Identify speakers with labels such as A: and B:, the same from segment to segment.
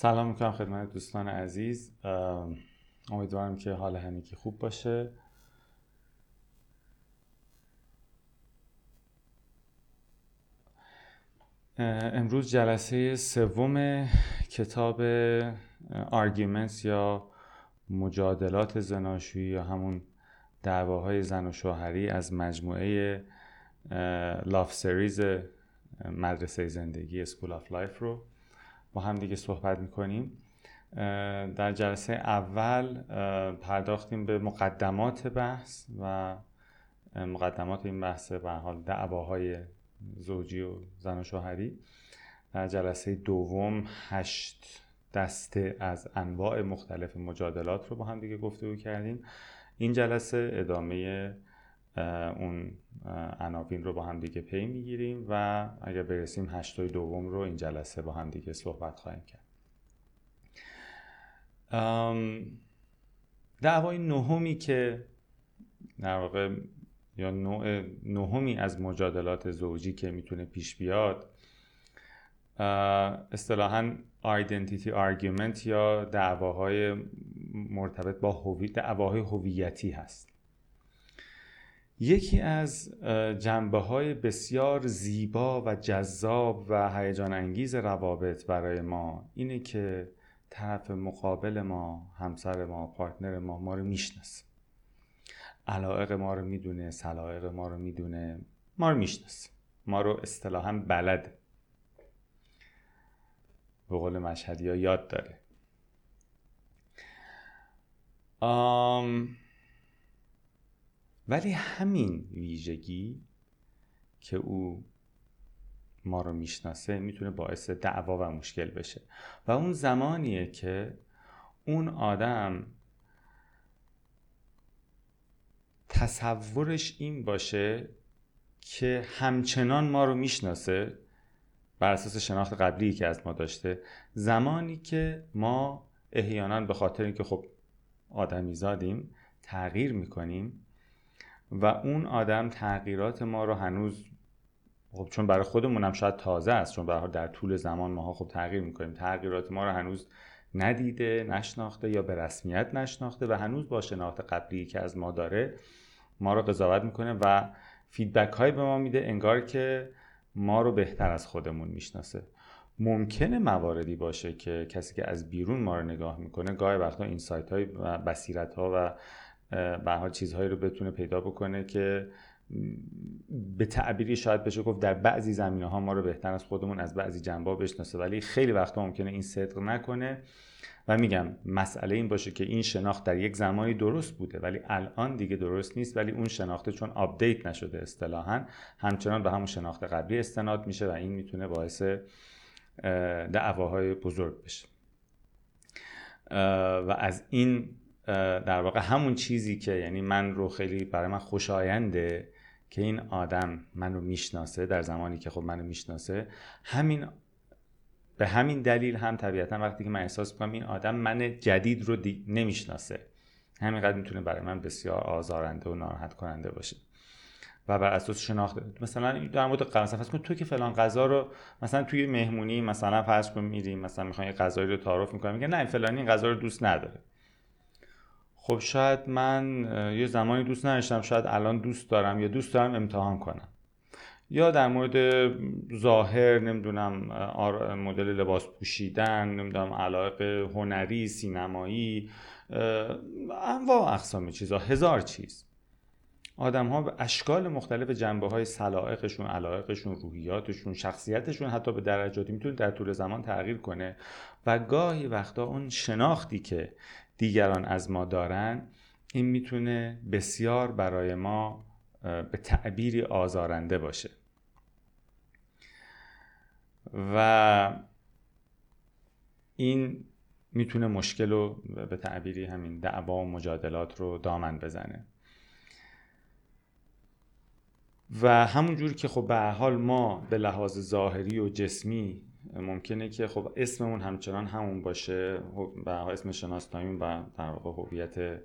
A: سلام می‌کنم خدمت دوستان عزیز. امیدوارم که حال همگی خوب باشه. امروز جلسه سوم کتاب Arguments یا مجادلات زناشویی یا همون دعواهای زن و شوهری از مجموعه Love Series مدرسه زندگی School of Life رو. با هم دیگه صحبت می‌کنیم. در جلسه اول پرداختیم به مقدمات بحث و مقدمات این بحث به حال دعواهای زوجی و زن و شوهری. در جلسه دوم هشت دسته از انواع مختلف مجادلات رو با هم دیگه گفتگو کردیم. این جلسه ادامه اون عناوین رو با هم دیگه پی می‌گیریم و اگر برسیم هشتای دوم رو این جلسه با هم دیگه صحبت خواهیم کرد. دعوای نهمی که در واقع یا نوع نهمی از مجادلات زوجی که می‌تونه پیش بیاد اصطلاحا identity argument یا دعواهای مرتبط با هویت دعواهای هویتی هست. یکی از جنبه های بسیار زیبا و جذاب و هیجان انگیز روابط برای ما اینه که طرف مقابل ما همسر ما پارتنر ما ما رو می‌شناسه. علایق ما رو می‌دونه سلایق ما رو می‌دونه ما رو می‌شناسه. ما رو اصطلاحا بلد. به قول مشهدی ها یاد داره. آم ولی همین ویژگی که او ما رو می‌شناسه می‌تونه باعث دعوا و مشکل بشه. و اون زمانیه که اون آدم تصورش این باشه که همچنان ما رو می‌شناسه بر اساس شناخت قبلی که از ما داشته زمانی که ما احیانا به خاطر اینکه خب آدمی زادیم تغییر می‌کنیم و اون آدم تغییرات ما رو هنوز خب چون برای خودمون هم شاید تازه است چون برای در طول زمان ماها خب تغییر می‌کنیم. تغییرات ما رو هنوز ندیده نشناخته یا به رسمیت نشناخته و هنوز با شناخت قبلی که از ما داره ما رو قضاوت می‌کنه و feedback های به ما میده انگار که ما رو بهتر از خودمون می‌شناسه. ممکنه مواردی باشه که کسی که از بیرون ما رو نگاه می‌کنه گاهی وقتا insight های و بصیرت ها و به حال چیزهایی رو بتونه پیدا بکنه که به تعبیری شاید بشه گفت در بعضی زمینه ها ما رو بهتر از خودمون از بعضی جنبه بشناسه. ولی خیلی وقتا ممکنه این صدق نکنه. و میگم مسئله این باشه که این شناخت در یک زمانی درست بوده ولی الان دیگه درست نیست ولی اون شناخته چون update نشده اصطلاحا همچنان به همون شناخت قبلی استناد میشه و این می‌تونه باعث دعواهای بزرگ بشه. و از این در واقع همون چیزی که یعنی من رو خیلی برای من خوشاینده که این آدم منو می‌شناسه در زمانی که خب منو می‌شناسه همین به همین دلیل هم طبیعتا وقتی که من احساس کنم این آدم من جدید رو نمی‌شناسه. همینقدر می‌تونه برای من بسیار آزارنده و ناراحت کننده باشه. و بر اساس شناخت مثلا در مورد غذا فرض کن تو که فلان غذا رو مثلا توی مهمونی مثلا فرض کن میریم مثلا می‌خوان یه غذایی رو تعارف می‌کنم میگه نه فلانی این غذا رو دوست نداره. خب شاید من یه زمانی دوست نداشتم شاید الان دوست دارم یا دوست دارم امتحان کنم. یا در مورد ظاهر نمی‌دونم مدل لباس پوشیدن نمی‌دونم علاقه هنری سینمایی انواع اقسام چیزها هزار چیز. آدم ها به اشکال مختلف جنبه های سلائقشون علائقشون روحیاتشون شخصیتشون حتی به درجاتی می‌تونه در طول زمان تغییر کنه. و گاهی وقتا اون شناختی که دیگران از ما دارن این می‌تونه بسیار برای ما به تعبیری آزارنده باشه. و این می‌تونه مشکل رو به تعبیری همین دعوا و مجادلات رو دامن بزنه. و همونجور که خب به حال ما به لحاظ ظاهری و جسمی ممکنه که خب اسممون همچنان همون باشه به اسم شناسنامیم و در واقع هویت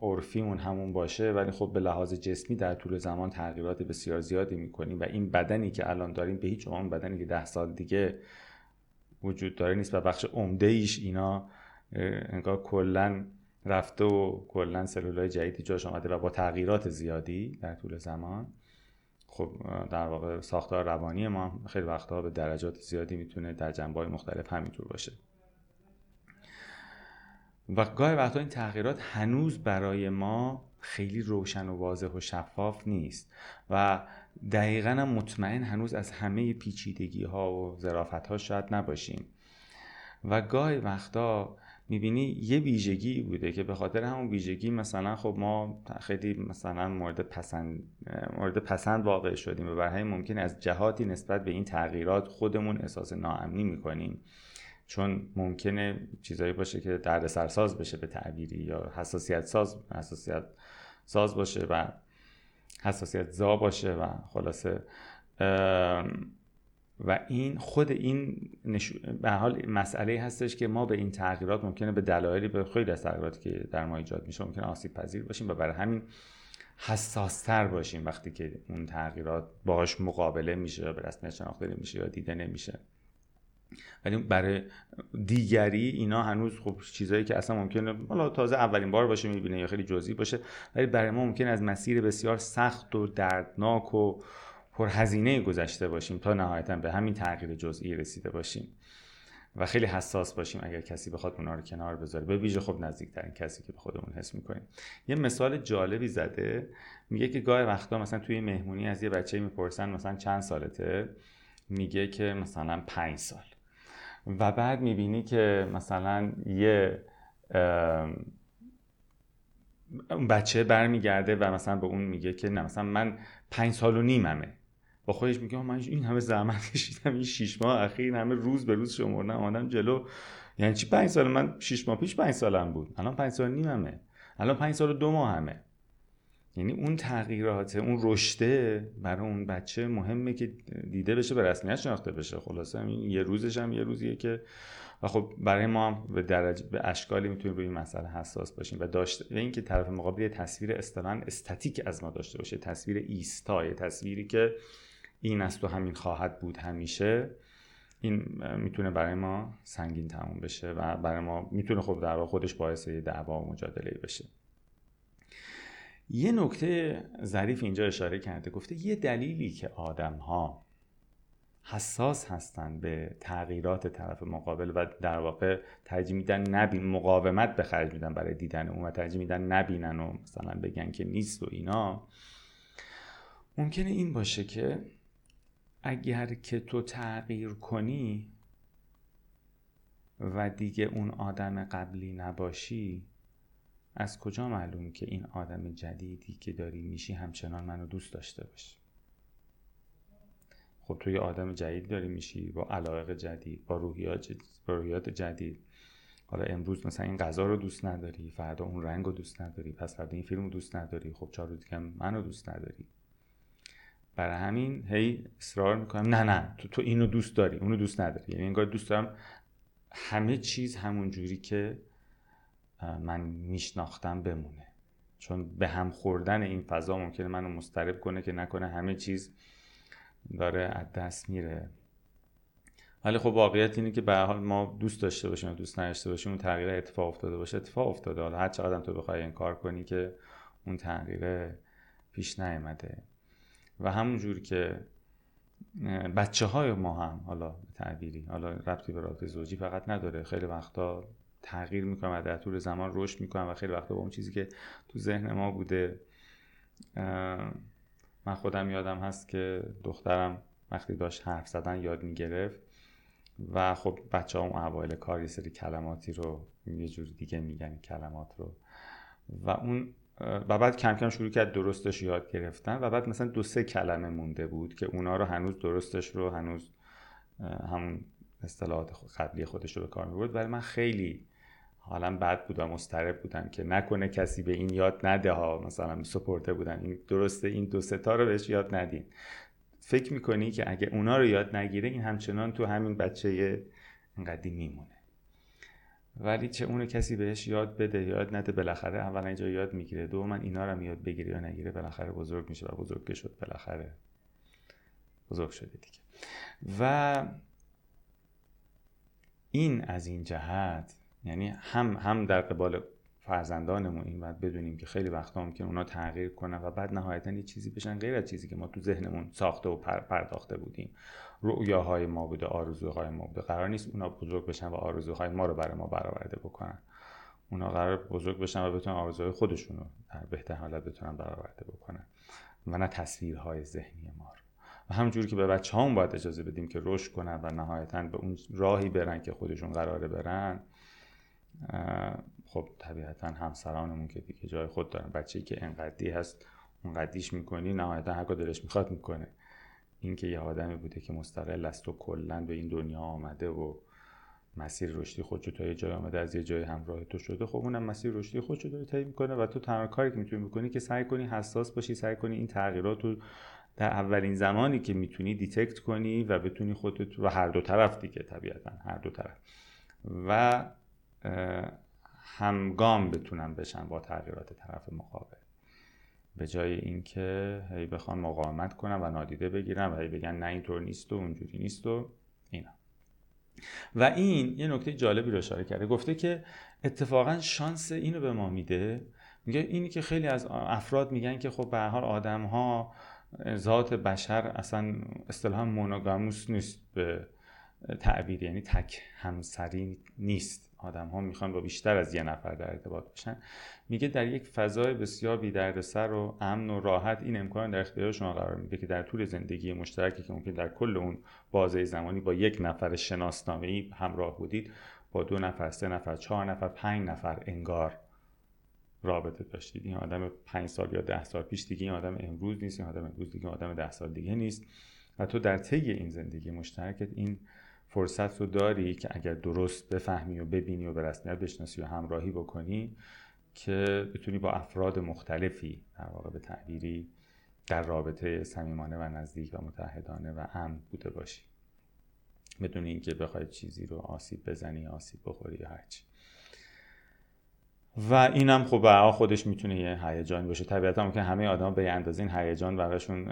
A: عرفیمون همون باشه ولی خب به لحاظ جسمی در طول زمان تغییرات بسیار زیادی می‌کنیم و این بدنی که الان داریم به هیچ عنوان بدنی که ده سال دیگه وجود داره نیست و بخش عمده ایش اینا انگار کلا رفته و کلا سلولای جدیدی جاش آمده و با تغییرات زیادی در طول زمان. خب در واقع ساختار روانی ما خیلی وقتها به درجات زیادی می‌تونه در جنبه های مختلف همینطور باشه. و گاهی وقتا این تغییرات هنوز برای ما خیلی روشن و واضح و شفاف نیست و دقیقا مطمئن هنوز از همه پیچیدگی ها و ظرافت ها شاید نباشیم. و گاهی وقتا می‌بینی یه ویژگی بوده که به خاطر همون ویژگی مثلا خب ما خیلی مثلا مورد پسند مورد پسند واقع شدیم و برای ممکن از جهاتی نسبت به این تغییرات خودمون احساس ناامنی می‌کنیم. چون ممکنه چیزایی باشه که درد سرساز بشه به تعبیری یا حساسیت ساز حساسیت ساز باشه و حساسیت زا باشه و خلاصه و این خود این نشو... به حال مسئله هستش که ما به این تغییرات ممکنه به دلایلی به خیلی از تغییراتی که در ما ایجاد میشه ممکنه آسیب پذیر باشیم و برای همین حساستر باشیم وقتی که اون تغییرات باهاش مقابله میشه یا به رسمیت شناخته نمیشه یا دیده نمیشه. ولی برای دیگری اینا هنوز خب چیزایی که اصلا ممکنه حالا تازه اولین بار باشه می‌بینه یا خیلی جزئی باشه ولی برای ما ممکن از مسیر بسیار سخت و دردناک و پرهزینه گذشته باشیم تا نهایتا به همین تغییر جزئی رسیده باشیم و خیلی حساس باشیم اگر کسی بخواد اونا رو کنار بذاره. به ویژه خب نزدیکترین کسی که به خودمون حس می‌کنیم. یه مثال جالبی زده. میگه که گاهی وقتا مثلا توی مهمونی از یه بچه می‌پرسن مثلا چند سالته؟ میگه که مثلا پنج سال. و بعد می‌بینی که مثلا یه بچه برمیگرده و مثلا به اون میگه که نه مثلا من پنج سال و نیممه با خودش میگه من این همه زحمت کشیدم این شیش ماه اخیر همه روز به روز شمردم آمدم جلو. یعنی چی؟ پنج سال من شیش ماه پیش پنج سالم بود. الان پنج سال نیممه. الان پنج سال و دو ماه همه یعنی اون تغییرات اون رشته برای اون بچه مهمه که دیده بشه به رسمیت شناخته بشه. خلاصه یه روزش هم یه روزیه که و خب برای ما هم به درجه به اشکالی می‌تونیم روی این مسئله حساس باشیم و داشته و اینکه طرف مقابل تصویر اصطلاحا استاتیک از ما داشته باشه تصویر ایستای تصویری که این است و همین خواهد بود همیشه. این می‌تونه برای ما سنگین تموم بشه و برای ما می‌تونه خب در خودش باعث دعوا و مجادله بشه. یه نکته ظریف اینجا اشاره کرده گفته یه دلیلی که آدم ها حساس هستند به تغییرات طرف مقابل و در واقع ترجیح میدن نبین مقاومت به خرج میدن برای دیدن اون و ترجیح میدن نبینن و مثلا بگن که نیست و اینا. ممکنه این باشه که اگر که تو تغییر کنی و دیگه اون آدم قبلی نباشی از کجا معلوم که این آدم جدیدی که داری میشی همچنان منو دوست داشته باشی؟ خب تو یه آدم جدید داری میشی با علایق جدید با روحیات جدید, حالا امروز مثلا این غذا رو دوست نداری فردا اون رنگ رو دوست نداری پس فردا این فیلم رو دوست نداری خب چهار روز دیگه منو دوست نداری. برای همین هی اصرار می‌کنم. نه نه تو تو اینو دوست داری اونو دوست نداری. یعنی انگار دوست دارم همه چیز همون جوری که من میشناختم بمونه. چون به هم خوردن این فضا ممکنه منو مسترب کنه که نکنه همه چیز داره از دست میره. ولی خب واقعیت اینه که به حال ما دوست داشته باشیم و دوست نداشته باشیم اون تغییر اتفاق افتاده باشه. اتفاق افتاده. حالا هر چقدر تو بخوای کار کنی که اون تغییر پیش نیامده و همونجور که بچه های ما هم حالا تعبیری حالا ربطی به رابطه زوجی فقط نداره. خیلی وقتا تغییر می‌کنم و در طول زمان رشد می‌کنم و خیلی وقتا با اون چیزی که تو ذهن ما بوده من خودم یادم هست که دخترم وقتی داشت حرف زدن یاد می‌گرفت و خب بچه هم اوایل کار یه سری کلماتی رو یه جور دیگه میگن کلمات رو. و اون و بعد کم کم شروع کرد درستش یاد گرفتن و بعد مثلا دو سه کلمه مونده بود که اونا رو هنوز درستش رو هنوز همون اصطلاحات قبلی خودش رو به کار می‌برد. ولی من خیلی حالا بد بودم مسترب بودم که نکنه کسی به این یاد نده ها مثلا سپورته بودن. این درسته این دو ستا رو بهش یاد ندین. فکر می‌کنی که اگه اونا رو یاد نگیره این همچنان تو همین بچه اینقدی میمونه ولی چه اونو کسی بهش یاد بده یاد نده بالاخره اول اینجا یاد می‌گیره دو من اینا رو یاد بگیره یا نگیره بالاخره بزرگ میشه و بزرگ شد بالاخره بزرگ شده دیگه. و این از این جهت یعنی هم هم در قبال فرزندانمون این باید بدونیم که خیلی وقتا که اونا تغییر کنن و بعد نهایتا یه چیزی بشن غیر از چیزی که ما تو ذهنمون ساخته و پرداخته بودیم. رؤیاهای ما بوده آرزوهای ما بوده. قرار نیست اونا بزرگ بشن و آرزوهای ما رو برای ما برآورده بکنن. اونا قرار بزرگ بشن و بتونن آرزوهای خودشون رو در بهتر حالت بتونن برآورده بکنن و نه تصویرهای ذهنی ما رو. و همونجوری که به بچه هم باید اجازه بدیم که رشد کنن و نهایتا به اون راهی برن که خودشون قراره برن خب طبیعتا همسرانمون که دیگه جای خود دارن. بچه‌ای که انقدی هست اونقدیش می‌کنی نهایتا هر دلش می‌خواد می‌کنه. اینکه یه آدمی بوده که مستقل است و کلا به این دنیا آمده و مسیر رشدی خودشو تا یه جای آمده از یه جای همراه تو شده خب اونم مسیر رشدی خودشو داره طی می‌کنه و تو تنها کاری که می‌تونی بکنی که سعی کنی حساس باشی سعی کنی این تغییرات رو در اولین زمانی که می‌تونی detect کنی و بتونی خودت و هر دو طرف دیگه طبیعتا هر دو طرف. و همگام بتونن بشن با تغییرات طرف مقابل. به جای اینکه هی بخوان مقاومت کنن و نادیده بگیرن و هی بگن نه اینطور نیست و اونجوری نیست و اینا. و این یه نکته جالبی رو اشاره کرده. گفته که اتفاقا شانس اینو به ما میده. میگه اینی که خیلی از افراد میگن که خب به حال آدم ذات بشر اصلا اصطلاحا مونوگاموس نیست به تعبیر یعنی تک همسری نیست. آدم ها می‌خوان با بیشتر از یه نفر در ارتباط باشن میگه در یک فضای بسیار بی سر و امن و راحت این امکان در اختیار شما قرار میده که در طول زندگی مشترکی که ممکن در کل اون بازه زمانی با یک نفر شناسنامه ای همراه بودید با دو نفر سه نفر چهار نفر پنج نفر انگار رابطه داشتید. این آدم پنج سال یا ده سال پیش دیگه این آدم امروز نیست این آدم امروز دیگه آدم ده سال دیگه نیست. و تو در طی این زندگی مشترکت این فرصت رو داری که اگر درست بفهمی و ببینی و به رسمیت بشناسی و همراهی بکنی که بتونی با افراد مختلفی در واقع به تعبیری در رابطه صمیمانه و نزدیک و متحدانه و امن بوده باشی. بدون اینکه بخوای چیزی رو آسیب بزنی آسیب بخوری یا هرچی. و اینم خب به خودش می‌تونه یه هیجانی باشه. طبیعتا که همه آدم به اندازه این هیجان براشون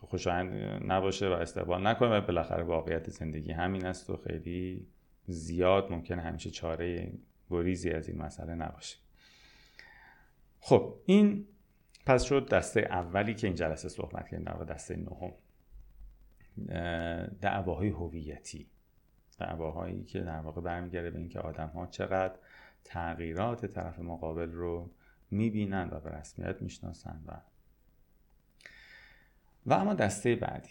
A: خوشایند نباشه و استقبال نکنه و بالاخره واقعیت زندگی همین است و خیلی زیاد ممکنه همیشه چاره گریزی از این مسئله نباشه. خب این پس شد دسته اولی که این جلسه صحبت کردیم در دسته نهم. دعواهای هویتی. دعواهایی که در واقع برمیگرده به اینکه آدم ها چقدر تغییرات طرف مقابل رو می‌بینن و به رسمیت می‌شناسن و و اما دسته بعدی.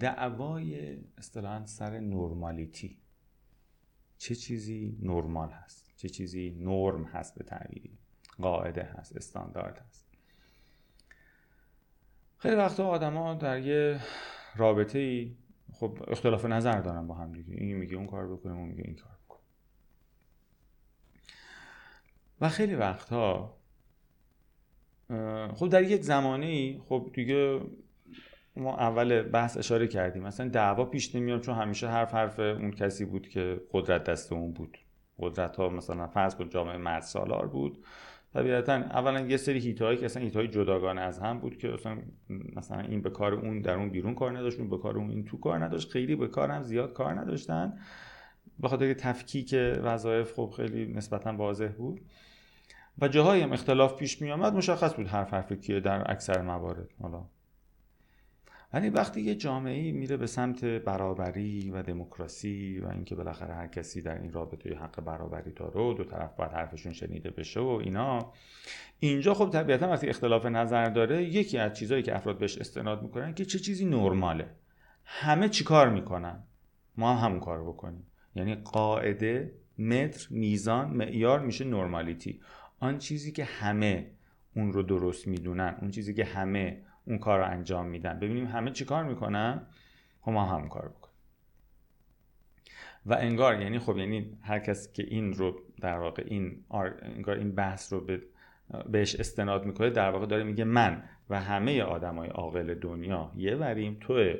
A: دعوای اصطلاحا سر نرمالیتی چه چیزی نرمال هست؟ چه چیزی نرم هست به تعبیری؟ قاعده هست استاندارد هست. خیلی وقتا آدما در یه رابطه ای خب اختلاف نظر دارن با هم دیگه. این میگه اون کار بکنه اون میگه این کار و خیلی وقتها خب در یک زمانی خب دیگه ما اول بحث اشاره کردیم. مثلا دعوا پیش نمیاد چون همیشه حرف حرف اون کسی بود که قدرت دست اون بود. قدرت ها مثلا فرض کن جامعه مرد سالار بود. طبیعتا اولا یه سری هیت هایی که اصلا هیت های جداگانه از هم بود که مثلا مثلا این به کار اون در اون بیرون کار نداشت اون به کار اون این تو کار نداشت خیلی به کار هم زیاد کار نداشتن. به خاطر تفکیک وظایف خب خیلی نسبتا واضح بود. و جاهایی هم اختلاف پیش می آمد مشخص بود هر حرف کیه در اکثر موارد. حالا. ولی وقتی یه جامعه میره به سمت برابری و دموکراسی و اینکه بالاخره هر کسی در این رابطه حق برابری داره و دو طرف باید حرفشون شنیده بشه و اینا اینجا خب طبیعتا وقتی اختلاف نظر داره یکی از چیزهایی که افراد بهش استناد می‌کنن که چه چیزی نرماله. همه چیکار می‌کنن. ما هم همون کار بکنیم. یعنی قاعده متر میزان معیار میشه نرمالیتی. آن چیزی که همه اون رو درست می‌دونن اون چیزی که همه اون کار رو انجام میدن. ببینیم همه چی کار می‌کنن؟ خب ما هم کار بکنیم و انگار یعنی خب یعنی هر کسی که این رو در واقع این انگار این بحث رو به بهش استناد می‌کنه در واقع داره میگه من و همه آدمای عاقل دنیا یه وریم تو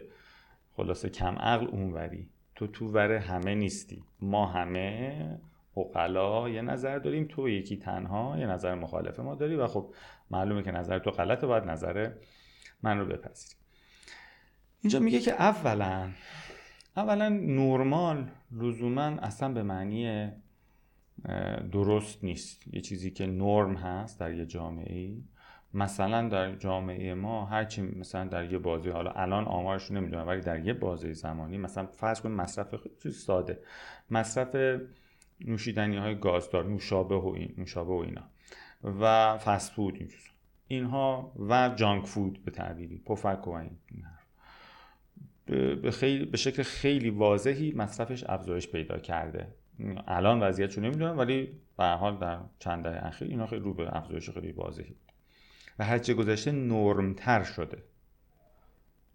A: خلاصه کم عقل اون وری. تو تو ور همه نیستی. ما همه اقلا یه نظر داریم. تو یکی تنها یه نظر مخالف ما داری و خب معلومه که نظر تو غلطه باید نظر من رو بپذیری. اینجا میگه که اولا اولا نرمال لزوما اصلا به معنی درست نیست. یه چیزی که نرم هست در یه جامعه ای. مثلا در جامعه ما هرچی مثلا در یه بازی حالا الان آمارش نمی‌دونم ولی در یه بازی زمانی مثلا فرض کنیم مصرف خیلی ساده. مصرف نوشیدنی های گازدار نوشابه و این نوشابه و اینا. و فست فود این اینها و جانک فود به تعبیری پفک و این به, خیلی به شکل خیلی واضحی مصرفش افزایش پیدا کرده. الان وضعیتشو نمی‌دونم ولی به حال در چند دهه اخیر اینا خیلی رو به افزایش خیلی واضحی. و هرچه گذشته نرمتر شده.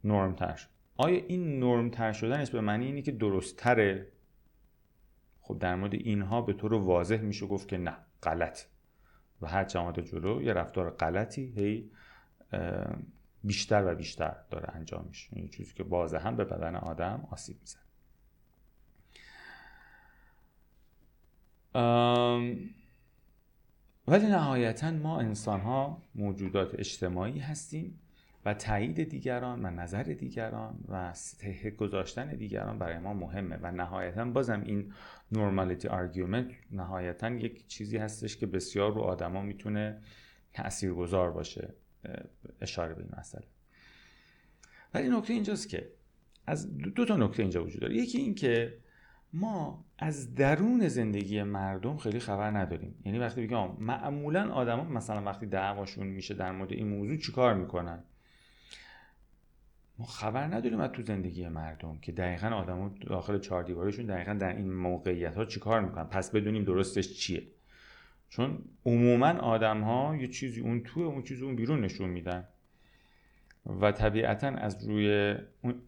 A: نرمتر شد آیا این نرمتر شدن است به معنی اینی که درستتره؟ خب در مورد اینها به طور واضح میشه گفت که نه غلط. و هر چه جلو یه رفتار غلطی هی بیشتر و بیشتر داره انجام میشه. این چیزی که بازه هم به بدن آدم آسیب میزن ولی نهایتا ما انسان ها موجودات اجتماعی هستیم. تایید دیگران و نظر دیگران و ته گذاشتن دیگران برای ما مهمه و نهایتا بازم این نورمالیتی آرگومنت نهایتا یک چیزی هستش که بسیار رو آدما می‌تونه تاثیرگذار باشه اشاره به این مسئله. ولی نکته اینجاست که از دو تا نکته اینجا وجود داره. یکی این که ما از درون زندگی مردم خیلی خبر نداریم. یعنی وقتی بگم معمولا آدما مثلا وقتی دعواشون میشه در مورد این موضوع چیکار می‌کنن؟ ما خبر نداریم از تو زندگی مردم که دقیقا آدم داخل چهار دیوارشون دقیقا در این موقعیت ها چیکار می‌کنن. پس بدونیم درستش چیه. چون عموما آدم ها یه چیزی اون توه اون چیزی اون بیرون نشون میدن. و طبیعتا از روی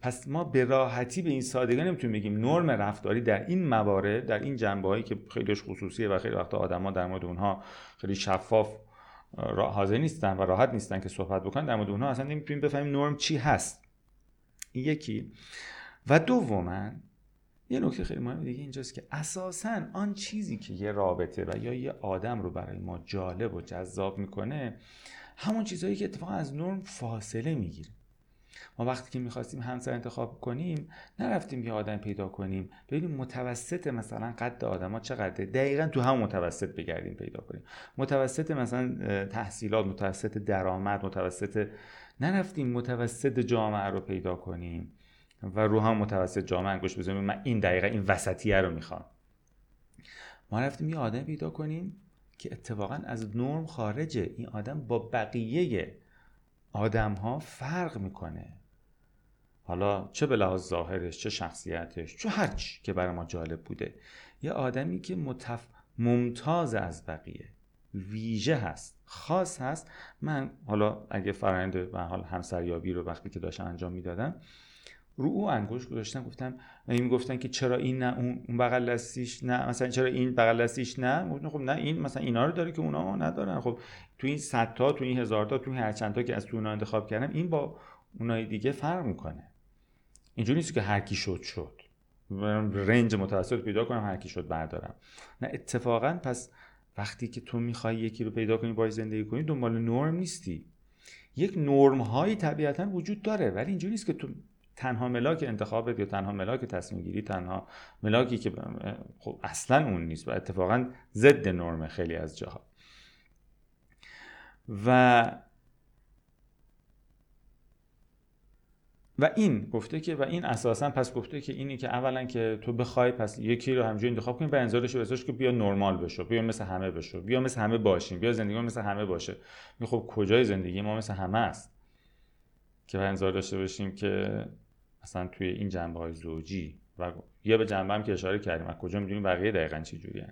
A: پس ما به راحتی به این سادگی نمی‌تونیم بگیم نرم رفتاری در این موارد در این جنبه هایی که خیلیش خصوصیه و خیلی وقتا آدما در مورد اونها خیلی شفاف حاضر نیستن و راحت نیستن که صحبت بکنن در مورد اونها اصلا نمی‌تونیم بفهمیم نرم چی هست. یکی. و دوما یه نکته خیلی مهم دیگه اینجاست که اساسا آن چیزی که یه رابطه و یا یه آدم رو برای ما جالب و جذاب می‌کنه همون چیزهایی که اتفاقا از نرم فاصله می‌گیره. ما وقتی که می‌خواستیم همسر انتخاب کنیم نرفتیم یه آدم پیدا کنیم ببینیم متوسط مثلا قد آدما چقدره. دقیقا تو هم متوسط بگردیم پیدا کنیم. متوسط مثلا تحصیلات متوسط درآمد متوسط نرفتیم متوسط جامعه رو پیدا کنیم و رو هم متوسط جامعه انگوش بزنیم. من این دقیقه این وسطیه رو می‌خوام. ما رفتیم یه آدم پیدا کنیم که اتفاقا از نرم خارجه. این آدم با بقیه آدم ها فرق می‌کنه. حالا چه به لحاظ ظاهرش چه شخصیتش چه هرچی که برای ما جالب بوده. یه آدمی که متف... ممتاز از بقیه ویژه هست. خاص هست. من حالا اگه فرآیند و حال همسریابی رو وقتی که داشتم انجام می‌دادم رو او انگوش گذاشتم گفتم این گفتن که چرا این نه اون بغل دستیش نه مثلا چرا این بغل دستیش نه؟ خب نه این مثلا اینا رو داره که اونا ندارن. خب تو این صد تا تو این هزار تا تو این هر چند تا که از تو اونا انتخاب کردم این با اونای دیگه فرق می‌کنه. اینجوری نیست که هر کی شد شد. رنج متوسط پیدا کنم هر کی شد بردارم. نه اتفاقا پس وقتی که تو می‌خوای یکی رو پیدا کنی باید زندگی کنی دنبال نرم نیستی. یک نرم هایی طبیعتا وجود داره ولی اینجوری نیست که تو تنها ملاک انتخابت یا تنها ملاک تصمیم گیری تنها ملاکی که خب اصلا اون نیست و اتفاقا ضد نرم خیلی از جاها. و و این گفته که و این اساسا پس گفته که اینی که اولا که تو بخوای پس یکی رو همجوری انتخاب کنی به انزارش بساش که بیا نرمال بشو بیا مثل همه بشو بیا مثل همه باشیم بیا زندگی ما مثل همه باشه. خب کجای زندگی ما مثل همه است؟ که انظار داشته باشیم که اصلا توی این جنبه های زوجی و یا به جنبه هم که اشاره کردیم از کجا می‌دونیم بقیه دقیقا چی جوری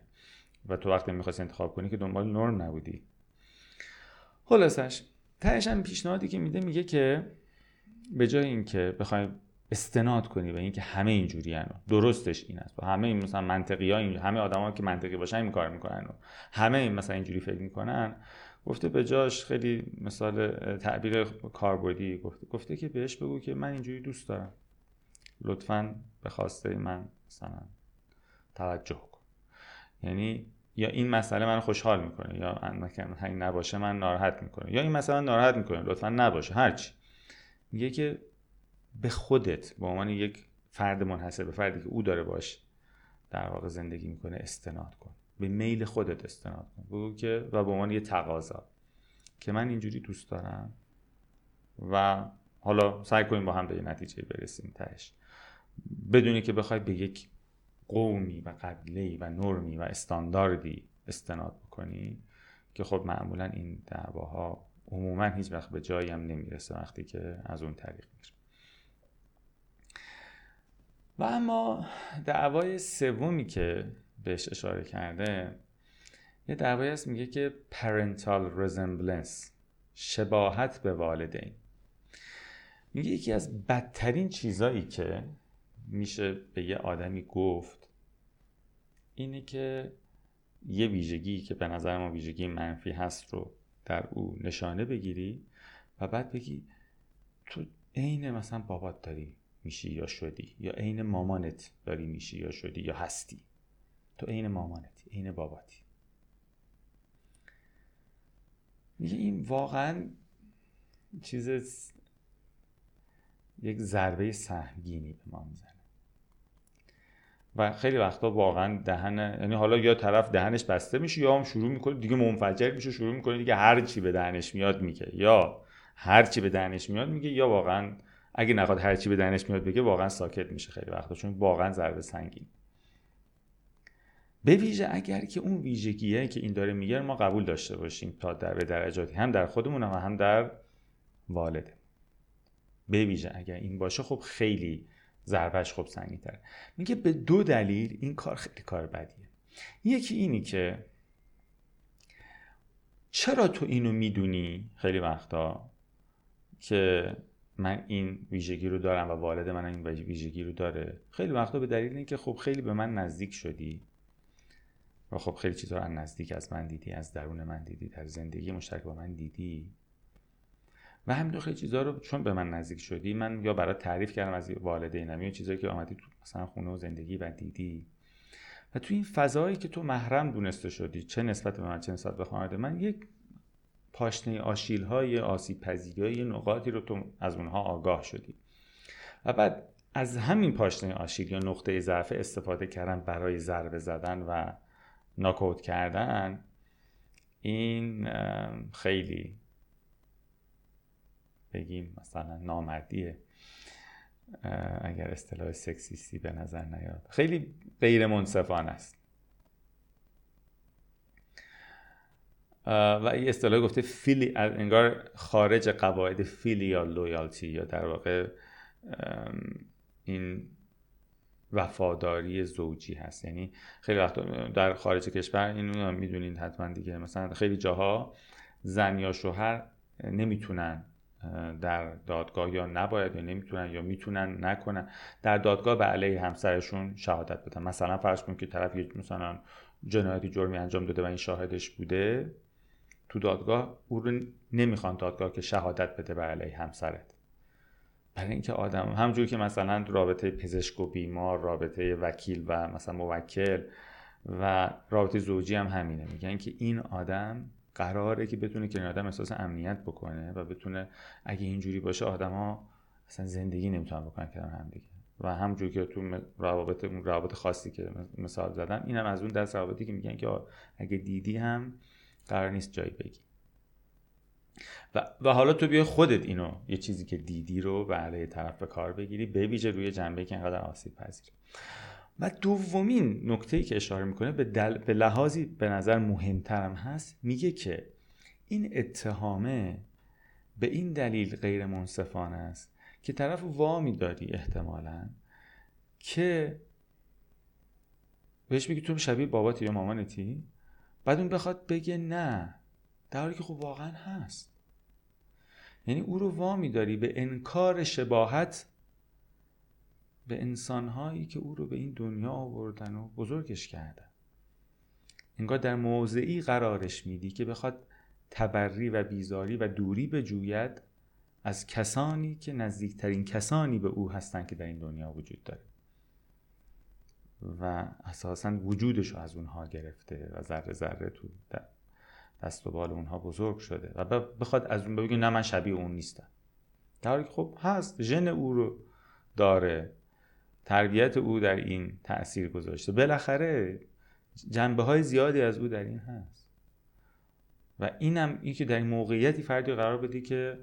A: و تو وقتی می‌خواستی انتخاب کنی که دنبال نرم نبودی. خلاصش تهش هم پیشنهادی که میده میگه که به جای اینکه بخوایم استناد کنی به اینکه همه اینجوری هن. درستش این است و همه این مثلا منطقی ها این همه آدما که منطقی باشن این کار می‌کنن و همه این مثلا اینجوری فکر می‌کنن. گفته به جاش خیلی مثال تعبیر کاربردی گفته. گفته که بهش بگو که من اینجوری دوست دارم. لطفا به خواسته من مثلا توجه کن. یعنی یا این مسئله من خوشحال می‌کنه یا این نباشه من ناراحت می‌کنه. یا این مثلا ناراحت می‌کنه لطفا نباشه. هرچی میگه که به خودت به عنوان یک فرد منحصر به فردی که او داره باش در واقع زندگی می‌کنه استناد کن. به میل خودت استناد کن. بگو که و به عنوان یه تقاضا که من اینجوری دوست دارم و حالا سعی کنیم با هم به نتیجه برسیم تهش. بدونی که بخوای به یک قومی و قبیله و نرمی و استانداردی استناد بکنی که خب معمولا این دعواها عموما هیچ وقت به جایی هم نمی‌رسه وقتی که از اون طریق میره و اما دعوای سومی که بهش اشاره کرده یه دعوایی هست میگه که parental resemblance شباهت به والدین. میگه یکی از بدترین چیزایی که میشه به یه آدمی گفت اینه که یه ویژگی که به نظر ما ویژگی منفی هست رو در او نشانه بگیری و بعد بگی تو عین مثلا بابات داری میشی یا شدی یا عین مامانت داری میشی یا شدی یا هستی. تو عین مامانتی عین باباتی. میگه این واقعا چیز یک ضربه سهمگینی به ما می‌زنه. و خیلی وقتا واقعا دهن یعنی حالا یا طرف دهنش بسته میشه یا هم شروع می‌کنه دیگه منفجر میشه شروع می‌کنه دیگه هر چی به دهنش میاد میگه یا هر چی به دهنش میاد میگه یا واقعا اگه نخواد هر چی به دهنش میاد بگه واقعا ساکت میشه خیلی وقتا چون واقعا ضربه سنگین. به ویژه اگر که اون ویژگیه که این داره میگه ما قبول داشته باشیم تا در به درجاتی هم در خودمون و هم در والده. به ویژه اگر این باشه خب خیلی ضربش خب سنگین‌تر میگه به دو دلیل این کار خیلی کار بدیه. یکی اینی که چرا تو اینو می‌دونی خیلی وقتا که من این ویژگی رو دارم و والد من این ویژگی رو داره؟ خیلی وقتا به دلیل اینکه خب خیلی به من نزدیک شدی و خب خیلی چیزا رو نزدیک از من دیدی از درون من دیدی در زندگی مشترک با من دیدی. و همین خیلی چیزا رو چون به من نزدیک شدی من یا برای تعریف کردم از والدینم یا چیزایی که آمدی تو مثلا خونه و زندگی و دیدی. و تو این فضایی که تو محرم دونسته شدی چه نسبت به من چه نسبت به خانواده من یک پاشنه آشیل های آسیب پذیری نقاطی رو تو از اونها آگاه شدی. و بعد از همین پاشنه آشیل یا نقطه ضعف استفاده کردن برای ضربه زدن و ناکوت کردن این خیلی بگیم مثلا نامردیه. اگر اصطلاح سکسیستی به نظر نیاد. خیلی غیر منصفان است. و این اصطلاح گفته فیلی انگار خارج قواعد یا لویالتی یا در واقع این وفاداری زوجی هست. یعنی خیلی وقت در خارج کشور اینو می‌دونین حتما دیگه مثلا خیلی جاها زن یا شوهر نمی‌تونن در دادگاه یا نباید یا نمی‌تونن یا می‌تونن نکنن. در دادگاه به علیه همسرشون شهادت بدن. مثلا فرض کنید که طرف مثلا جنایتی جرمی انجام داده و این شاهدش بوده تو دادگاه او رو نمی‌خوان دادگاه که شهادت بده بر علیه همسرت. برای اینکه آدم همجور که مثلا رابطه پزشک و بیمار رابطه وکیل و مثلا موکل و رابطه زوجی هم همینه. میگن که این آدم قراره که بتونه که آدم احساس امنیت بکنه و بتونه اگه اینجوری باشه آدما اصلا زندگی نمی‌تونن بکنن کنار هم دیگه. و همجور که تو روابط اون روابط خاصی که مثال زدم اینم از اون دست روابطی که میگن که اگه دیدی هم قرار نیست جایی بگی. و, و حالا تو بیا خودت اینو یه چیزی که دیدی رو علیه طرف به کار بگیری به روی جنبه که اینقدر آسیب پذیره. و دومین نکته که اشاره می‌کنه به, دل... به لحاظی به نظر مهمترم هست میگه که این اتهامه به این دلیل غیر منصفانه است که طرف وامی داری احتمالا که بهش بگی تو شبیه باباتی یا مامانتی بعد اون بخواد بگه نه در حالی که خب واقعا هست. یعنی او رو وامی داری به انکار شباهت به انسانهایی که او رو به این دنیا آوردن و بزرگش کردن. انگار در موضعی قرارش میدی که بخواد تبری و بیزاری و دوری بجوید از کسانی که نزدیکترین کسانی به او هستند که در این دنیا وجود داره. و اساسا وجودش رو از اونها گرفته و ذره ذره تو دست و بال اونها بزرگ شده و بخواد از اون بگه نه من شبیه اون نیستم. در حالی که خب هست ژن او رو داره. تربیت او در این تاثیر گذاشته. بالاخره جنبه های زیادی از او در این هست. و اینم این که در این موقعیتی فردی قرار بدی که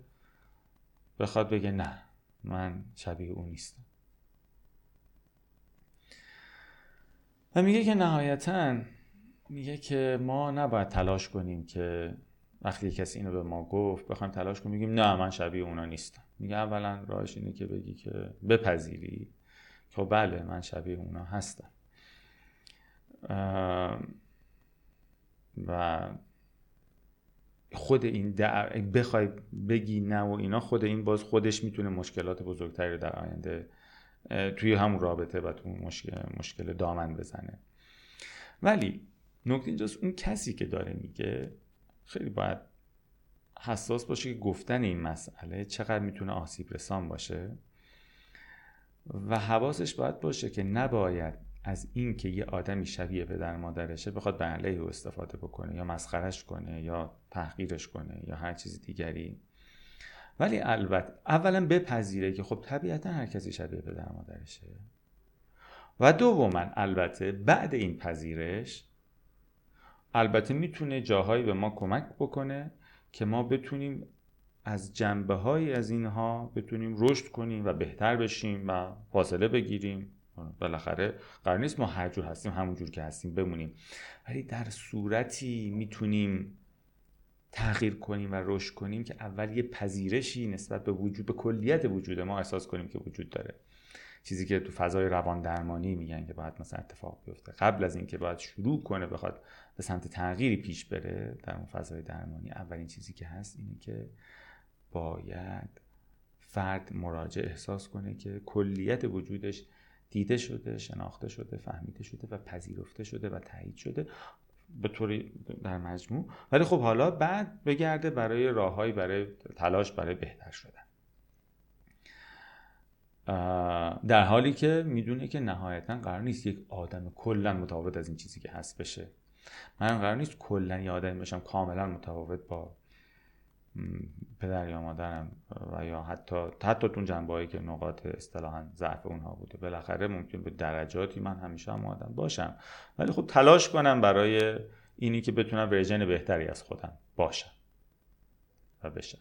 A: بخواد بگه نه من شبیه او نیستم. و میگه که نهایتا میگه که ما نباید تلاش کنیم که وقتی کسی اینو به ما گفت بخوایم تلاش کنیم میگیم نه من شبیه اونا نیستم. میگه اولا راهش اینه که بگی که بپذیری. خب بله من شبیه اونا هستم. و خود این بخوای بگی نه و اینا خود این باز خودش می‌تونه مشکلات بزرگتری در آینده توی همون رابطه و تو مشکل, مشکل دامن بزنه. ولی نکته اینجاست اون کسی که داره میگه خیلی باید حساس باشه که گفتن این مسئله چقدر می‌تونه آسیب رسان باشه. و حواسش باید باشه که نباید از این که یه آدمی شبیه پدر مادرشه بخواد به علیه او استفاده بکنه یا مسخرش کنه یا تحقیرش کنه یا هر چیز دیگری. ولی البته اولا بپذیره که خب طبیعتا هر کسی شبیه پدر مادرشه. و دوما البته بعد این پذیرش البته می‌تونه جاهایی به ما کمک بکنه که ما بتونیم از جنبه های از اینها بتونیم رشد کنیم و بهتر بشیم و فاصله بگیریم. بالاخره قرار نیست ما هر جور هستیم همون جور که هستیم بمونیم. ولی در صورتی می‌تونیم تغییر کنیم و رشد کنیم که اول یه پذیرشی نسبت به وجود به کلیت وجود ما احساس کنیم که وجود داره. چیزی که تو فضای روان درمانی میگن که باید مثلا اتفاق بیفته. قبل از اینکه باید شروع کنه بخواد به سمت تغییری پیش بره در اون فضای درمانی اولین چیزی که هست اینه که باید فرد مراجع احساس کنه که کلیت وجودش دیده شده شناخته شده فهمیده شده و پذیرفته شده و تایید شده به طوری در مجموع. ولی خب حالا بعد بگرده برای راههایی برای تلاش برای بهتر شدن. در حالی که می‌دونه که نهایتا قرار نیست یک آدم کلا متفاوت از این چیزی که هست بشه. من قرار نیست کلا یه آدمی باشم کاملا متفاوت با پدر یا مادرم و یا حتی حتی تون جنبه که نقاط اصطلاحا ضعف اونها بوده. بالاخره ممکن به درجاتی من همیشه هم آدم باشم. ولی خب تلاش کنم برای اینی که بتونم ورژن بهتری از خودم باشم و بشم.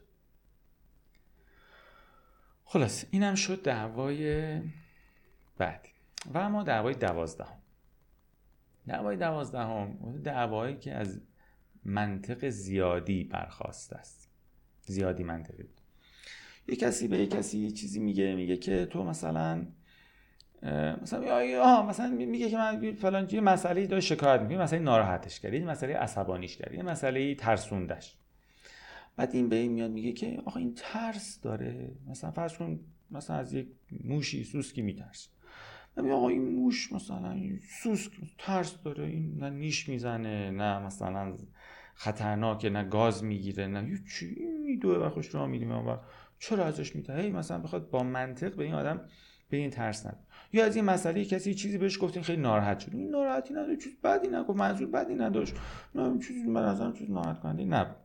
A: خلاص اینم شد دعوای بعدی. و اما دعوای دوازدهم. دعوای دوازدهم دعوایی که از منطق زیادی برخواست است. زیادی منطقی بود. یه کسی به یه کسی یه چیزی میگه میگه که تو مثلا مثلا آه مثلا میگه که من فلان یه مسئله داره شکایت می‌کنه مسئله ناراحتش کرد یه مسئله عصبانیش کرد یه مسئله ترسوندش. بعد این به این میاد میگه که آخه این ترس داره. مثلا فرض کن مثلا از یک موشی سوسکی میترس. میگه آقا این موش مثلا سوسک ترس داره این نه نیش می‌زنه نه مثلا خطرناکه نه گاز می‌گیره نه چی میدوه و خوش را میدیم و چرا ازش میتره مثلا بخواد با منطق به این آدم به این ترس نده. یا از این مسئله کسی چیزی بهش گفتین خیلی ناراحت شد. این ناراحتی نداره چیز بدی نگفت منظور بدی نداشت. نه چیزی من ازم چیز ناراحت کننده نبود.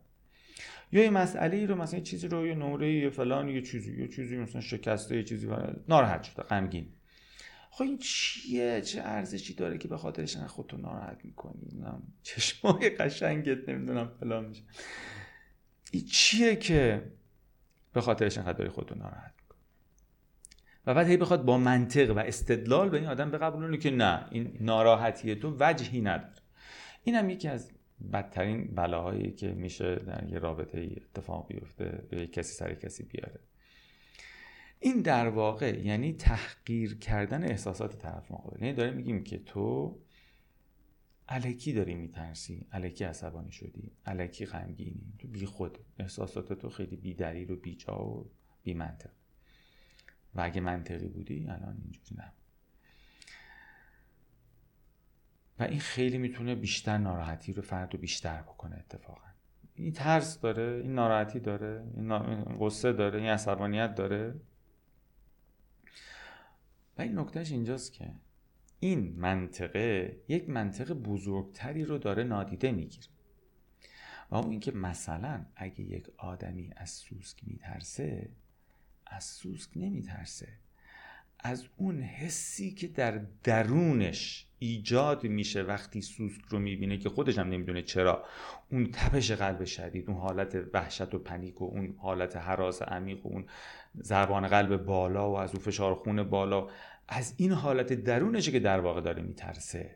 A: یا یه مسئله ای رو مثلا چیزی رو یه نمره یه فلان یه چیزی یه چیزی مثلا شکسته یه چیزی ناراحت شده غمگین. خب این چیه؟ چه ارزشی داره که به خاطرش خودتو ناراحت می‌کنی؟ چشمای قشنگت نمی‌دونم فلان میشه. این چیه که به خاطرش انقدر داری خودتو ناراحت و بعد هی بخواد با منطق و استدلال به این آدم بقبولونه که نه این ناراحتی تو وجهی نداره. این هم یکی از بدترین بلاهایی که میشه در یه رابطه اتفاق بیفته به کسی سر کسی بیاره. این در واقع یعنی تحقیر کردن احساسات طرف مقابل. یعنی داره میگیم که تو علکی داری میترسی؟ علکی عصبانی شدی؟ علکی غمگینی؟ تو بی خود. احساسات تو خیلی بی دلیل و بی جا و بی منطق. و اگه منطقی بودی الان اینجوری نه. و این خیلی می‌تونه بیشتر ناراحتی رو فرد رو بیشتر بکنه اتفاقا. این ترس داره این ناراحتی داره این غصه داره این عصبانیت داره. و این نکتهش اینجاست که این منطقه یک منطق بزرگتری رو داره نادیده می‌گیره. و اون اینکه مثلا اگه یک آدمی از سوسک میترسه از سوسک نمیترسه. از اون حسی که در درونش ایجاد میشه وقتی سوسک رو می‌بینه که خودش هم نمی‌دونه چرا اون تپش قلب شدید اون حالت وحشت و پنیک و اون حالت حراس عمیق و اون زبان قلب بالا و از اون فشار خون بالا از این حالت درونشه که در واقع داره میترسه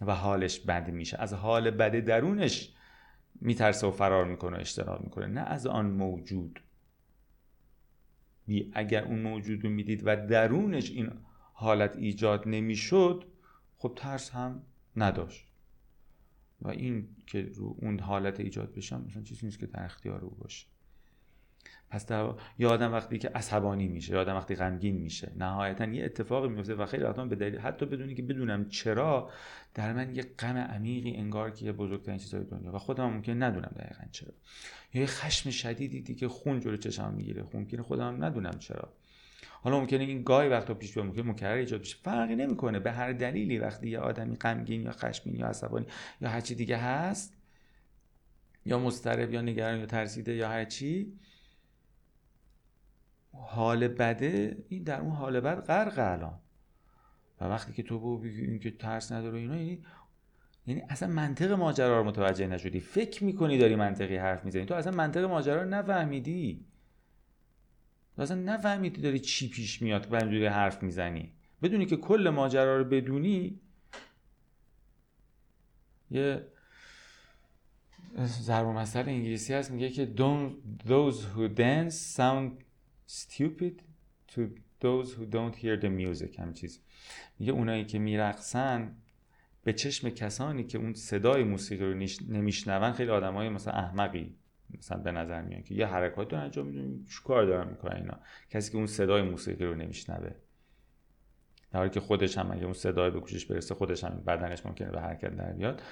A: و حالش بد میشه. از حال بد درونش میترسه و فرار می‌کنه و اجتناب می‌کنه. نه از آن موجود. اگر اون موجود رو می‌دید و درونش این حالت ایجاد نمی‌شد خب ترس هم نداشت. و این که رو اون حالت ایجاد بشم مثلا چیزی نیست که در اختیار او باشه. پس در یا آدم وقتی که عصبانی میشه یا آدم وقتی غمگین میشه نهایتا یه اتفاقی میفته و خیلی وقتا به دلیل حتی بدونی که بدونم چرا در من یه غم عمیقی انگار که یه بزرگترین چیزای دنیا. و خودم ممکن ندونم دقیقا چرا. یا یه خشم شدیدی که خون جلو چشم می‌گیره. ممکنه خودم ندونم چرا. حالا ممکنه این گاهی وقتا پیش بیاد ممکنه مکرر ایجاد بشه. فرقی نمی‌کنه. به هر دلیلی وقتی یه آدمی غمگین یا خشمگین یا عصبانی یا هر چی دیگه هست یا مضطرب یا نگران یا ترسیده یا هر چی حال بده این در اون حال بد غرق الان. و وقتی که تو بگی این که ترس نداره اینا یعنی یعنی اصلا منطق ماجرا رو متوجه نشدی. فکر می‌کنی داری منطقی حرف می‌زنی. تو اصلا منطق ماجرا رو نفهمیدی. تو اصلا نفهمیدی داری چی پیش میاد و اینجوری حرف می‌زنی. بدونی که کل ماجرا رو بدونی یه ضرب مثل انگلیسی هست میگه که those who dance sound stupid to those who don't hear the music هم چیز. میگه اونایی که میرقصن به چشم کسانی که اون صدای موسیقی رو نمیشنون خیلی آدمای مثلا احمقی. مثلا به نظر میان که یه حرکات رو انجام میدن کار دارن می‌کنن اینا؟ کسی که اون صدای موسیقی رو نمیشنوه. در حالی که خودش هم اگه اون صدای به گوشش برسه خودش هم بدنش ممکنه به حرکت در بیاد.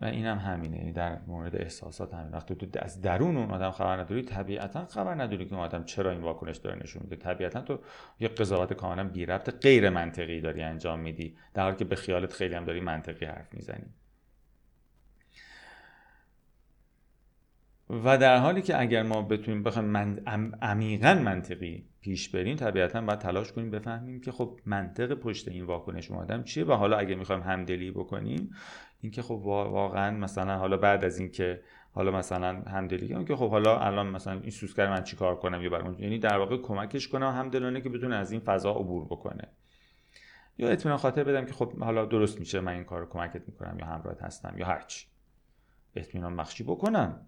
A: و این هم همینه یعنی در مورد احساسات همین. وقتی تو از درون اون آدم خبر نداری طبیعتا خبر نداری که اون آدم چرا این واکنش داره نشون میده. طبیعتا تو یه قضاوت کاملا بی ربط غیر منطقی داری انجام میدی در حالی که به خیالت خیلی هم داری منطقی حرف می‌زنی. و در حالی که اگر ما بتونیم بخوایم من... عمیقا منطقی پیش بریم طبیعتا باید تلاش کنیم بفهمیم که خب منطق پشت این واکنش اون آدم چیه و حالا اگر می‌خوایم همدلی بکنیم اینکه خب واقعا مثلا حالا بعد از اینکه حالا مثلا همدلی که خب حالا الان مثلا این سوسکر من چیکار کنم یا برام یعنی در واقع کمکش کنم همدلانه که بتونه از این فضا عبور بکنه. یا اطمینان خاطر بدم که خب حالا درست میشه من این کار رو کمکت می‌کنم یا همراهت هستم یا هرچی. اطمینان بخشی بکنم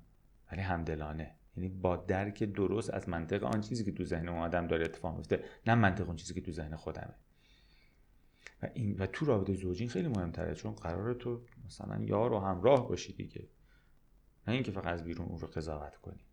A: ولی همدلانه. یعنی با درک درست از منطق آن چیزی که تو ذهن اون آدم داره اتفاق میفته نه منطق اون چیزی که تو ذهن خودمه. و این و تو رابطه زوجین خیلی مهمتره چون قرار تو مثلا یار و همراه باشی دیگه. نه اینکه فقط از بیرون اون رو قضاوت کنی.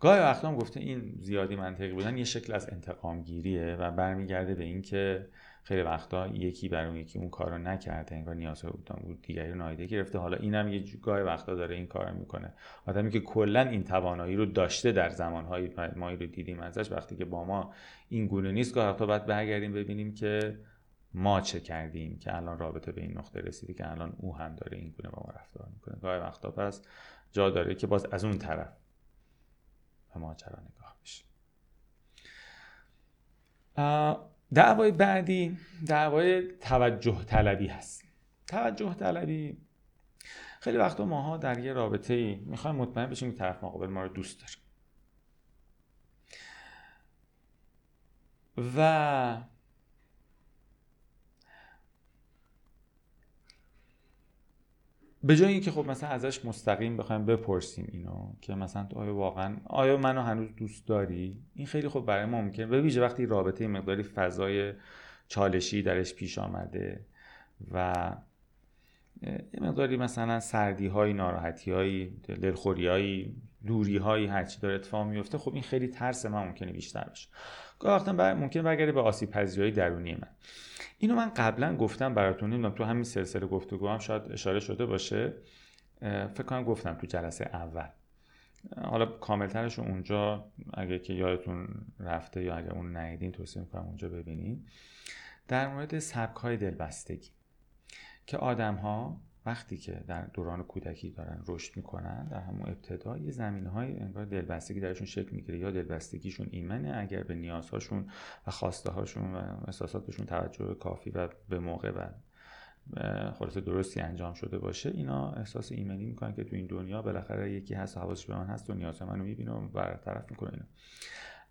A: گاهی وقتا گفته این زیادی منطقی بودن یه شکل از انتقام گیریه و برمیگرده به اینکه خیلی وقتا یکی بر اون یکی اون کار رو نکرده انگار نیازهای بودن بود دیگری رو نایده گرفته. حالا اینم یه گاهی وقتا داره این کار می‌کنه. آدمی که کلا این توانایی رو داشته در زمانهای مایی رو دیدیم ازش وقتی که با ما این گونه نیست گاهی وقتا باید برگردیم ببینیم که ما چه کردیم که الان رابطه به این نقطه رسیده که الان او هم داره این گونه با ما رفتار می‌کنه. گاهی وقتا پس جا داره که باز از اون طرف به ماجرا نگاه بشه دعوای بعدی دعوای توجه طلبی هست. توجه طلبی خیلی وقتا ماها در یه رابطه ای می‌خوایم مطمئن بشیم که طرف مقابل ما رو دوست داره. و به جای اینکه خب مثلا ازش مستقیم بخوایم بپرسیم اینو که مثلا آیا واقعا آیا منو هنوز دوست داری؟ این خیلی خب برای ما ممکنه. به ویژه وقتی رابطه مقداری فضای چالشی درش پیش آمده و یه مقداری مثلا سردی های ناراحتی های دلخوری های دوری هایی هرچی داره اتفاق میفته خب این خیلی ترس من ممکنه بیشتر بشه. گاه وقتا ممکنه برگرده به آسیب پذیری درونی من. اینو من قبلا گفتم براتون نمی‌دونم تو همین سلسله گفتگو هم شاید اشاره شده باشه. فکر کنم گفتم تو جلسه اول. حالا کاملترش اونجا اگه که یادتون رفته یا اگه اون ندیدین توصیه می‌کنم اونجا ببینید در مورد سبک های دلبستگی. که آدم ها وقتی که در دوران کودکی دارن رشد می‌کنن در همون ابتدا یه زمین های انگار دلبستگی درشون شکل می‌گیره. یا دلبستگیشون ایمنه اگر به نیازهاشون و خواسته هاشون و احساساتشون توجه کافی و به موقع و خلاصه درستی انجام شده باشه اینا احساس ایمنی می‌کنن که تو این دنیا بالاخره یکی هست حواسش به من هست و نیاز منو می‌بینه و برطرف می‌کنه اینا.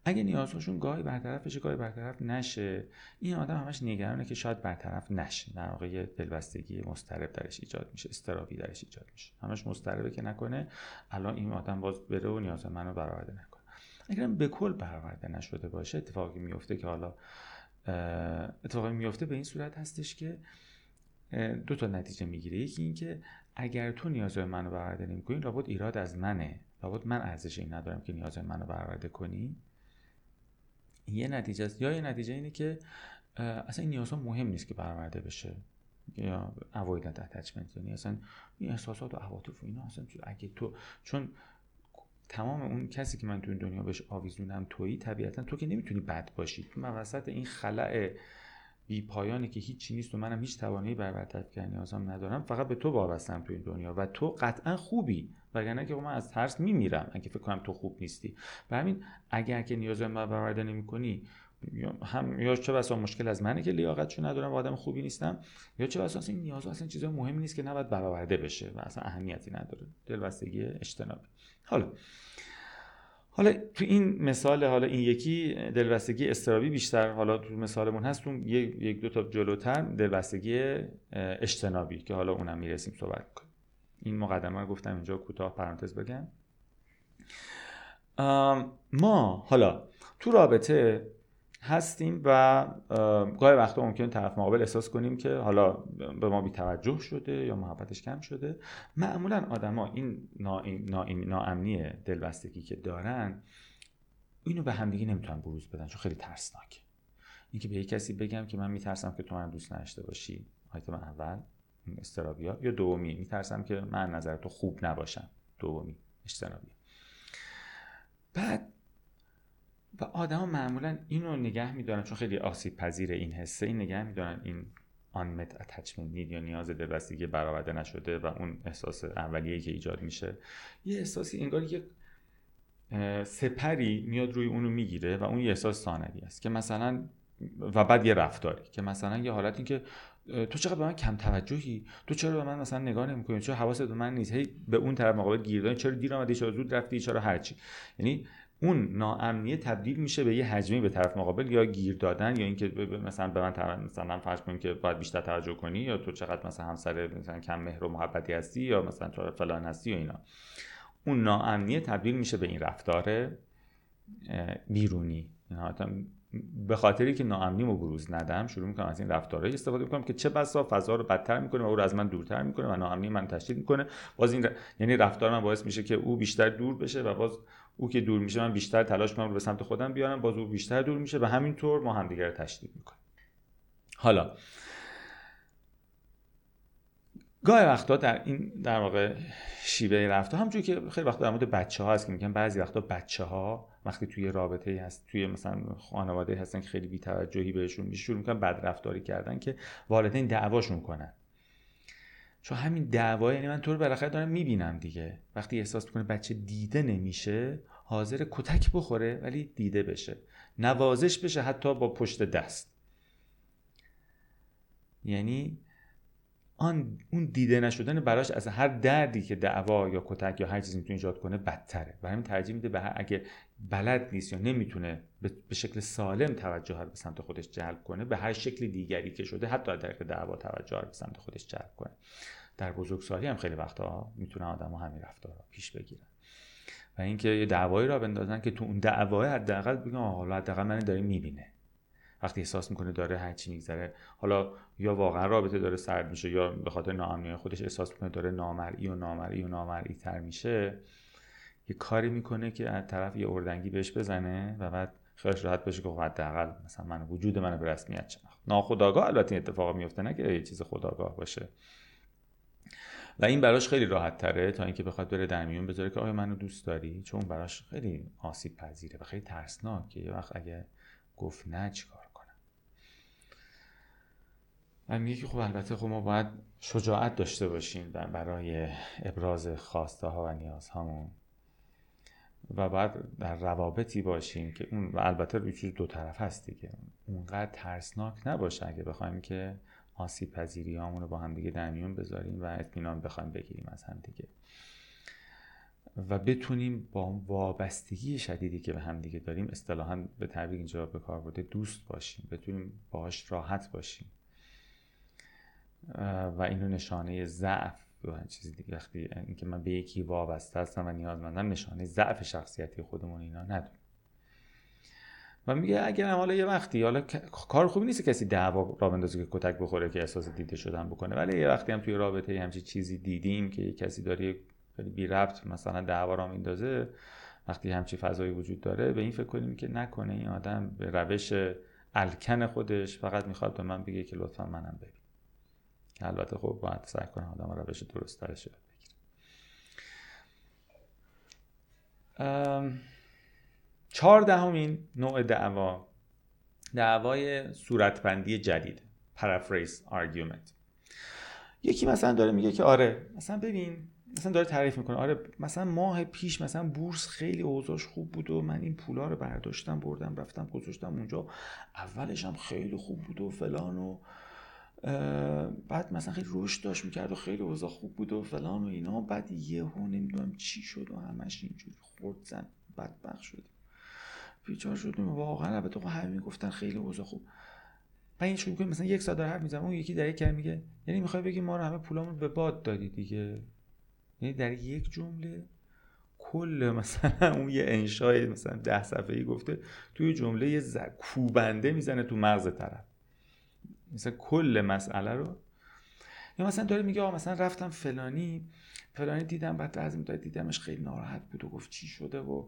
A: اگه نیازهاشون گاهی برطرف بشه گاهی برطرف نشه. این آدم همش نگرانه که شاید برطرف نشه. در واقع دلبستگی مضطرب درش ایجاد میشه استرابی درش ایجاد میشه. همش مضطربه که نکنه الان این آدم باز بره و نیاز منو برآورده نکنه. اگر به کل برآورده نشده باشه اتفاقی میفته که حالا اتفاقی میفته به این صورت هستش که دو تا نتیجه می‌گیره. یکی اینکه اگر تو نیازهای منو برآورده نمی‌کنی لابد ایراد از منه. لابد من ارزش این ندارم که نیازهای منو برآورده کنی. یه نتیجه است. یا یه نتیجه اینه که اصلا این نیازها مهم نیست که برآورده بشه یا avoidant attachment. یعنی اصلا این احساسات و عواطف و اینا اصلا اگه تو چون تمام اون کسی که من تو این دنیا بهش آویزونم تویی طبیعتا تو که نمی‌تونی بد باشی. تو من وسط این خلع بی پایانی که هیچی نیست و منم هیچ توانایی بر برطرف کردن نیازم ندارم فقط به تو وابستم تو این دنیا و تو قطعا خوبی. وگرنه که من از ترس میمیرم اگه فکر کنم تو خوب نیستی. و همین اگر که نیاز من برآورده هم یا چه بسا مشکل از منه که لیاقتشو ندارم و آدم خوبی نیستم یا چه بسا این نیاز اصلا چیز مهمی نیست که نباید برآورده بشه و اصلا اهمیتی نداره. دلبستگی اجتنابی. حالا حالا تو این مثال حالا این یکی دلبستگی استرابی بیشتر حالا تو مثالمون هست. یک دو تا جلوتر دلبستگی اجتنابی که حالا اونم می‌رسیم صحبت این مقدمه رو گفتم اینجا کوتاه پرانتز بگم. ما حالا تو رابطه هستیم و گاهی وقتا ممکن طرف مقابل احساس کنیم که حالا به ما بیتوجه شده یا محبتش کم شده. معمولا آدما این ناامنی دلبستگی که دارن اینو به همدیگه نمی‌تونن بروز بدن چون خیلی ترسناکه. اینکه به یک کسی بگم که من میترسم که تو من دوست نداشته باشی. آیتم اول. استرابیا یا دومی؟ میترسم که من نظر تو خوب نباشم. دومی اجتنابی بعد و آدما معمولا اینو نگه میدارن چون خیلی آسیب پذیر این حسه. این نگه میدارن این آن مت اتچمنت نید یا نیاز دلبستگی برآورده نشده و اون احساس اولیه‌ای که ایجاد میشه. یه احساسی انگار یک سپری میاد روی اونو می‌گیره و اون یه احساس ثانوی است که مثلا و بعد یه رفتاری که مثلا یه حالتی که تو چقدر به من کم توجهی؟ تو چرا به من مثلا نگاه نمی‌کنی؟ چرا حواست به من نیست؟ هی به اون طرف مقابل گیر چرا دیر اومدی چرا زود رفتی؟ چرا هرچی یعنی اون ناامنیه تبدیل میشه به یه حجمی به طرف مقابل یا گیر دادن یا اینکه مثلا به من مثلا فرض کنیم که باید بیشتر توجه کنی یا تو چقدر مثلا همسر مثلا کم مهر و محبتی هستی یا مثلا تو فلان هستی و اینا. اون ناامنیه تبدیل میشه به این رفتار بیرونی. به خاطری که ناامنیمو بروز ندم شروع می‌کنم از این رفتارهای استفاده می‌کنم که چه بسا فضا رو بدتر می‌کنه و او رو از من دورتر می‌کنه و ناامنی من تشدید می‌کنه. باز این ر... یعنی رفتار من باعث میشه که او بیشتر دور بشه و باز او که دور میشه من بیشتر تلاش می‌کنم رو به سمت خودم بیارم باز او بیشتر دور میشه و همینطور ما همدیگه رو تشدید می‌کنیم. حالا گاهی وقتا در این در واقع شیوه رفتار همونجوری که خیلی وقتا در مورد بچه ها هست که میگن بعضی وقتا بچه ها وقتی توی رابطه هست توی مثلا خانواده هستن که خیلی بی‌توجهی بهشون میشه شروع می‌کنن بد رفتاری کردن که والدین دعواشون کنن. چون همین دعوا یعنی من تو رو بالاخره دارم می‌بینم دیگه. وقتی احساس می‌کنه بچه دیده نمیشه حاضر کتک بخوره ولی دیده بشه. نوازش بشه حتی با پشت دست. یعنی آن اون دیده نشدن براش از هر دردی که دعوا یا کتک یا هر چیزی می‌تونه ایجاد کنه بدتره. و همین ترجیح میده به اگه بلد نیست یا نمی‌تونه به شکل سالم توجه رو به سمت خودش جلب کنه به هر شکل دیگری که شده حتی در طریق دعوا توجه رو به سمت خودش جلب کنه. در بزرگسالی هم خیلی وقتا می‌تونه آدم ها همین رفتار رو پیش بگیرن. و اینکه یه دعوایی را بندازن که تو اون دعوای حداقل بگن حالا حداقل من داره می‌بینه. وقتی احساس می‌کنه داره هرچی میگذره. حالا یا واقعا رابطه داره سرد میشه یا به خاطر ناامنی خودش احساس می‌کنه داره نامرئی و نامرئی و نامرئی تر میشه یه کاری می‌کنه که از طرف یه اردنگی بهش بزنه و بعد خیالش راحت بشه که خب حداقل مثلا من وجود منو به رسمیت شناخت. ناخداگاه البته این اتفاق میفته نه که یه چیز خداگاه باشه. و این براش خیلی راحت تره تا اینکه بخواد بره در میون بذاره که آیا منو دوست داری؟ چون براش خیلی آسیب پذیره و خیلی ترسناکه. یه وقت اگه گفت نه چیکار؟ و میگه که خب البته خب ما باید شجاعت داشته باشیم برای ابراز خواسته ها و نیازهامون. و باید در روابطی باشیم که اون و البته روی دو طرف هست دیگه. اونقدر ترسناک نباشه اگه بخوایم که آسیب پذیری رو با هم دیگه در میون بذاریم و اطمینان بخوایم بگیریم از هم دیگه. و بتونیم با وابستگی شدیدی که به هم دیگه داریم اصطلاحا به تعبیر اینجا به کار برده دوست باشیم. بتونیم باهاش راحت باشیم. و اینو نشانه ضعف چیزی دیگه وقتی اینکه من به یکی وابسته هستم و نیازمندم نشانه ضعف شخصیتی خودمون اینا نداریم. و میگه اگر حالا یه وقتی حالا کار خوبی نیست کسی دعوا را بندازه که کتک بخوره که احساس دیده شدن بکنه ولی یه وقتی هم توی رابطه همچی چیزی دیدیم که کسی داره بی ربط مثلا دعوا را میندازه وقتی همچی فضایی وجود داره به این فکر کنیم که نکنه این آدم به روش الکن خودش فقط می‌خواد به من بگه که لطفا منم ببین که البته خب باید سعی کنه آدم روش درست ترش یاد چهاردهمین نوع دعوا. دعوای صورتبندی جدید. paraphrase argument یکی مثلا داره میگه که آره مثلا ببین مثلا داره تعریف می‌کنه. آره مثلا ماه پیش مثلا بورس خیلی اوضاعش خوب بود و من این پولا رو برداشتم بردم رفتم گذاشتم اونجا. اولش هم خیلی خوب بود و فلان و بعد مثلا خیلی رشد داشت می‌کرد و خیلی اوضاع خوب بود و فلان و اینا. بعد یهو نمی‌دونم چی شد و همش اینجوری خورد زن بدبخ شدیم بیچار شدیم واقعا البته خب همین گفتن خیلی اوضاع خوب. بعد این شروع مثلا یک ساعت داره حرف می‌زنه اون یکی در یک میگه یعنی می‌خوای بگی ما رو همه پولامون به باد دادی دیگه. یعنی در یک جمله کل مثلا اون یه انشای مثلا ده صفحه‌ای گفته توی جمله یه کوبنده می‌زنه تو مغز طرف. مثلا کل مسئله رو. یا مثلا داره میگه آقا مثلا رفتم فلانی فلانی دیدم بعد از این دیدمش خیلی ناراحت بود و گفت چی شده و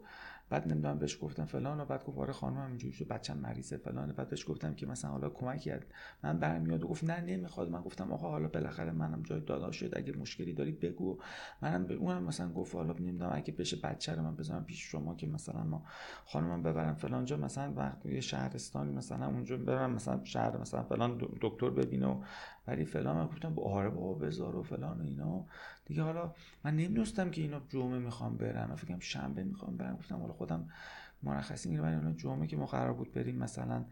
A: بعد نمی‌دونم بهش گفتم فلان و بعد گفت آره خانم هم اینجوری شد بچم مریضه فلان بعد بهش گفتم که مثلا حالا کمک کرد. من برمیاد و گفت نه نمی‌خواد. من گفتم آقا حالا بالاخره منم جای دادا شد اگه مشکلی داری بگو. منم به اونم مثلا گفت حالا نمی‌دونم اگه بشه بچه رو من بذارم پیش شما که مثلا ما خانمم ببرم فلان. جا مثلا وقت یه شهرستانی مثلا اونجا برم مثلا شهر مثلا فلان دکتر ببینه ولی فلان. من گفتم آره بابا بذار و فلان و اینا. دیگه حالا من نمی‌دونستم که اینا جمعه می‌خوام برم من فکرم شنبه می‌خوام برم گفتم حالا خودم مرخصی می‌گیرم ولی جمعه که ما قرار بود بریم مثلا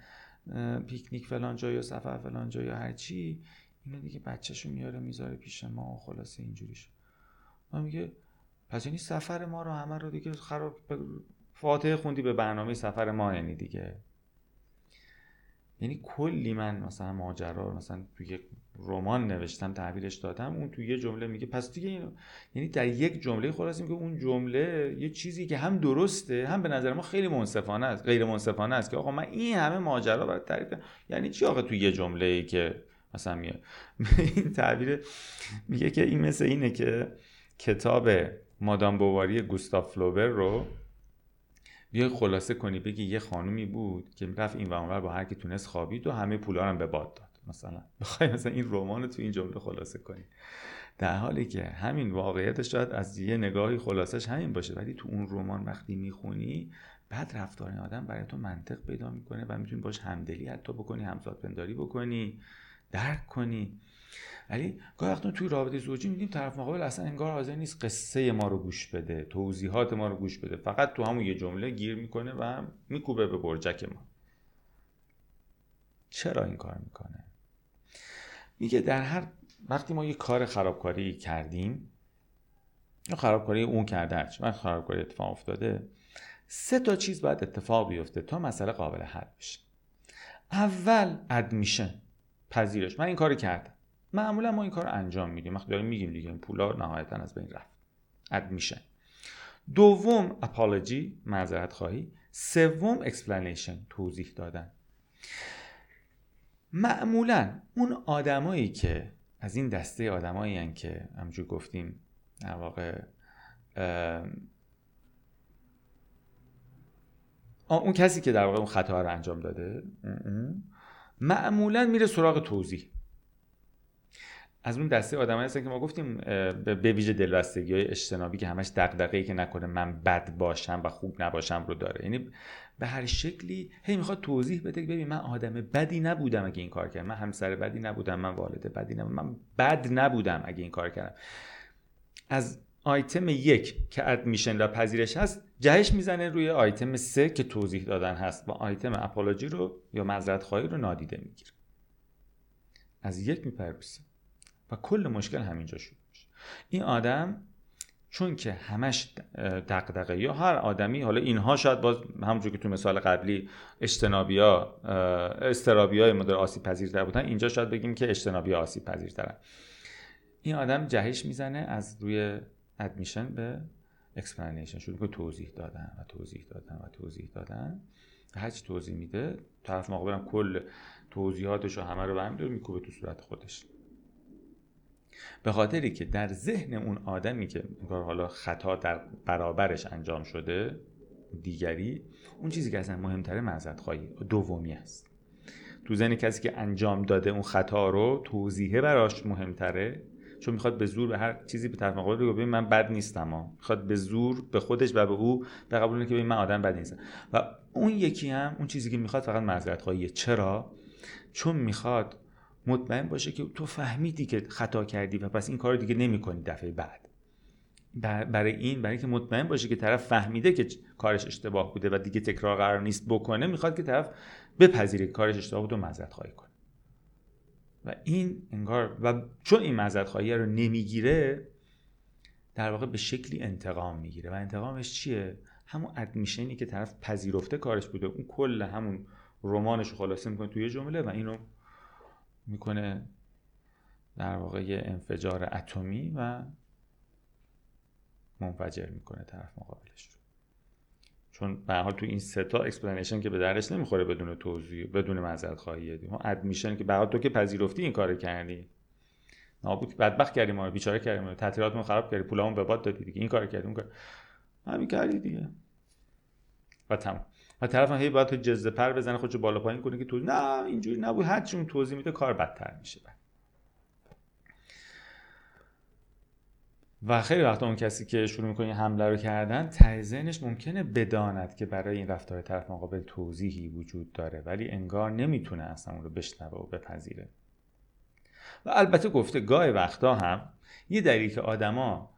A: پیکنیک فلان جا یا سفر فلان جا یا هر چی اینو دیگه بچه‌شو میاره می‌ذاره پیش ما و خلاصه اینجوری شد من میگه پس یعنی سفر ما رو همه رو دیگه خراب فاتحه خوندی به برنامه سفر ما یعنی دیگه. یعنی کلی من مثلا ماجرا مثلا توی رمان نوشتم تعبیرش دادم اون تو یه جمله میگه پس دیگه یعنی در یک جمله خلاص میگه اون جمله یه چیزی که هم درسته هم به نظر ما خیلی منصفانه است غیر منصفانه است که آقا من این همه ماجرا برای تعریف یعنی چی آقا تو یه جمله ای که مثلا میگه؟ این تعبیر میگه که این مثل اینه که کتاب مادام بواری گوستاف فلوبر رو بیای خلاصه کنی بگی یه خانومی بود که رفت این و اونور با هر کی تونست خوابید و همه پولا رو به باد داد. مثلا. بخوای مثلا این رمان رو تو این جمله خلاصه کنی. در حالی که همین واقعیتش شاید از یه نگاهی خلاصش همین باشه ولی تو اون رمان وقتی می‌خونی بعد رفتار این آدم برای تو منطق پیدا می‌کنه و می‌تونی باش همدلی حتی بکنی همزاد پنداری بکنی درک کنی. ولی گاهی وقتا توی رابطه زوجی میدیم طرف مقابل اصلا انگار حاضر نیست قصه ما رو گوش بده توضیحات ما رو گوش بده. فقط تو همون یه جمله گیر می‌کنه و میکوبه به برجک ما. چرا این کار می‌کنه؟ میگه در هر وقتی ما یه کار خرابکاری کردیم یا خرابکاری اون کرده هرچی وقتی خرابکاری اتفاق افتاده سه تا چیز باید اتفاق بیفته تا مسئله قابل حل بشه. اول ادمیشن پذیرش. من این کار کردم. معمولا ما این کار انجام میدیم. وقتی داریم میگیم دیگه این پولا نهایتا از بین رفت. admission دوم apology معذرت خواهی. سوم explanation توضیح دادن. معمولا اون آدمایی که از این دسته آدمایی که همجور گفتیم در واقع اون کسی که در واقع اون خطا رو انجام داده معمولا میره سراغ توضیح. از اون دسته آدمایی هستن که ما گفتیم به ویژه دلبستگی های اجتنابی که همش دغدغه‌ای که نکنه من بد باشم و خوب نباشم رو داره. یعنی به هر شکلی هی می‌خواد توضیح بده که ببین من آدم بدی نبودم اگه این کار کردم. من همسر بدی نبودم من والد بدی نبودم. من بد نبودم اگه این کار کردم. از آیتم یک که ادمیشن و پذیرش هست جهش می‌زنه روی آیتم سه که توضیح دادن هست. و آیتم اپولوژی رو یا معذرت خواهی رو نادیده می‌گیره. از یک می‌پرسه. و کل مشکل همینجا شروع میشه. این آدم چون که همش دغدغه یا هر آدمی حالا اینها شاید باز همونجور که تو مثال قبلی اجتنابی ها اضطرابی های مدر آسیب پذیرتر بودن اینجا شاید بگیم که اجتنابی آسیب پذیرترن این آدم جهش می‌زنه از روی admission به explanation شروع که توضیح دادن و توضیح دادن و توضیح دادن. هرچی توضیح میده طرف مقابلم کل توضیحاتش رو همه رو برمیداره میکوبه تو صورت خودش. به خاطری که در ذهن اون آدمی که حالا خطا در برابرش انجام شده دیگری اون چیزی که اصلا مهمتره معذرت خواهی دومی است. تو ذهن کسی که انجام داده اون خطا رو توضیحه براش مهمتره چون می‌خواد به زور به هر چیزی به طرف مقابل بگه من بد نیستم ها. می‌خواد به زور به خودش و به او به قبول که من آدم بد نیستم. و اون یکی هم اون چیزی که می‌خواد فقط معذرت خواهیه. چرا؟ چون می‌خواد مطمئن باشه که تو فهمیدی که خطا کردی و پس این کار دیگه نمی‌کنی دفعه بعد. برای این برای اینکه مطمئن باشه که طرف فهمیده که کارش اشتباه بوده و دیگه تکرار قرار نیست بکنه می‌خواد که طرف بپذیره کارش اشتباه بوده و معذرت خواهی کنه. و این انگار و چون این معذرت خواهی رو نمی‌گیره در واقع به شکلی انتقام می‌گیره. و انتقامش چیه؟ همون admission ی که طرف پذیرفته کارش بوده. اون کل همون رمانش رو خلاصه می‌کنه توی جمله و اینو می‌کنه در واقع یه انفجار اتمی و منفجر می‌کنه طرف مقابلش رو. چون به حال تو این سه تا explanation که به درش نمی‌خوره بدون توضیح بدون معذرت خواهی ما admission که به تو که پذیرفتی این کارو کردی. نابود بدبخت کردیم ما بیچاره کردیم تعطیلاتمون خراب کردی پولامون به باد دادی دیگه این کار کردیم اون کار همین کردی دیگه. و تمام و طرف هم هی باید تو جزه پر بزنه خودشو بالا پایین کنه که تو نه اینجوری نبود. هر چون توضیح میده کار بدتر میشه و خیلی وقت اون کسی که شروع می‌کنه حمله رو کردن ته ذهنش ممکنه بداند که برای این رفتار طرف مقابل توضیحی وجود داره ولی انگار نمی‌تونه اصلا اون رو بشنوه و بپذیره. و البته گفته گاه وقتا هم یه دلیلی که آدما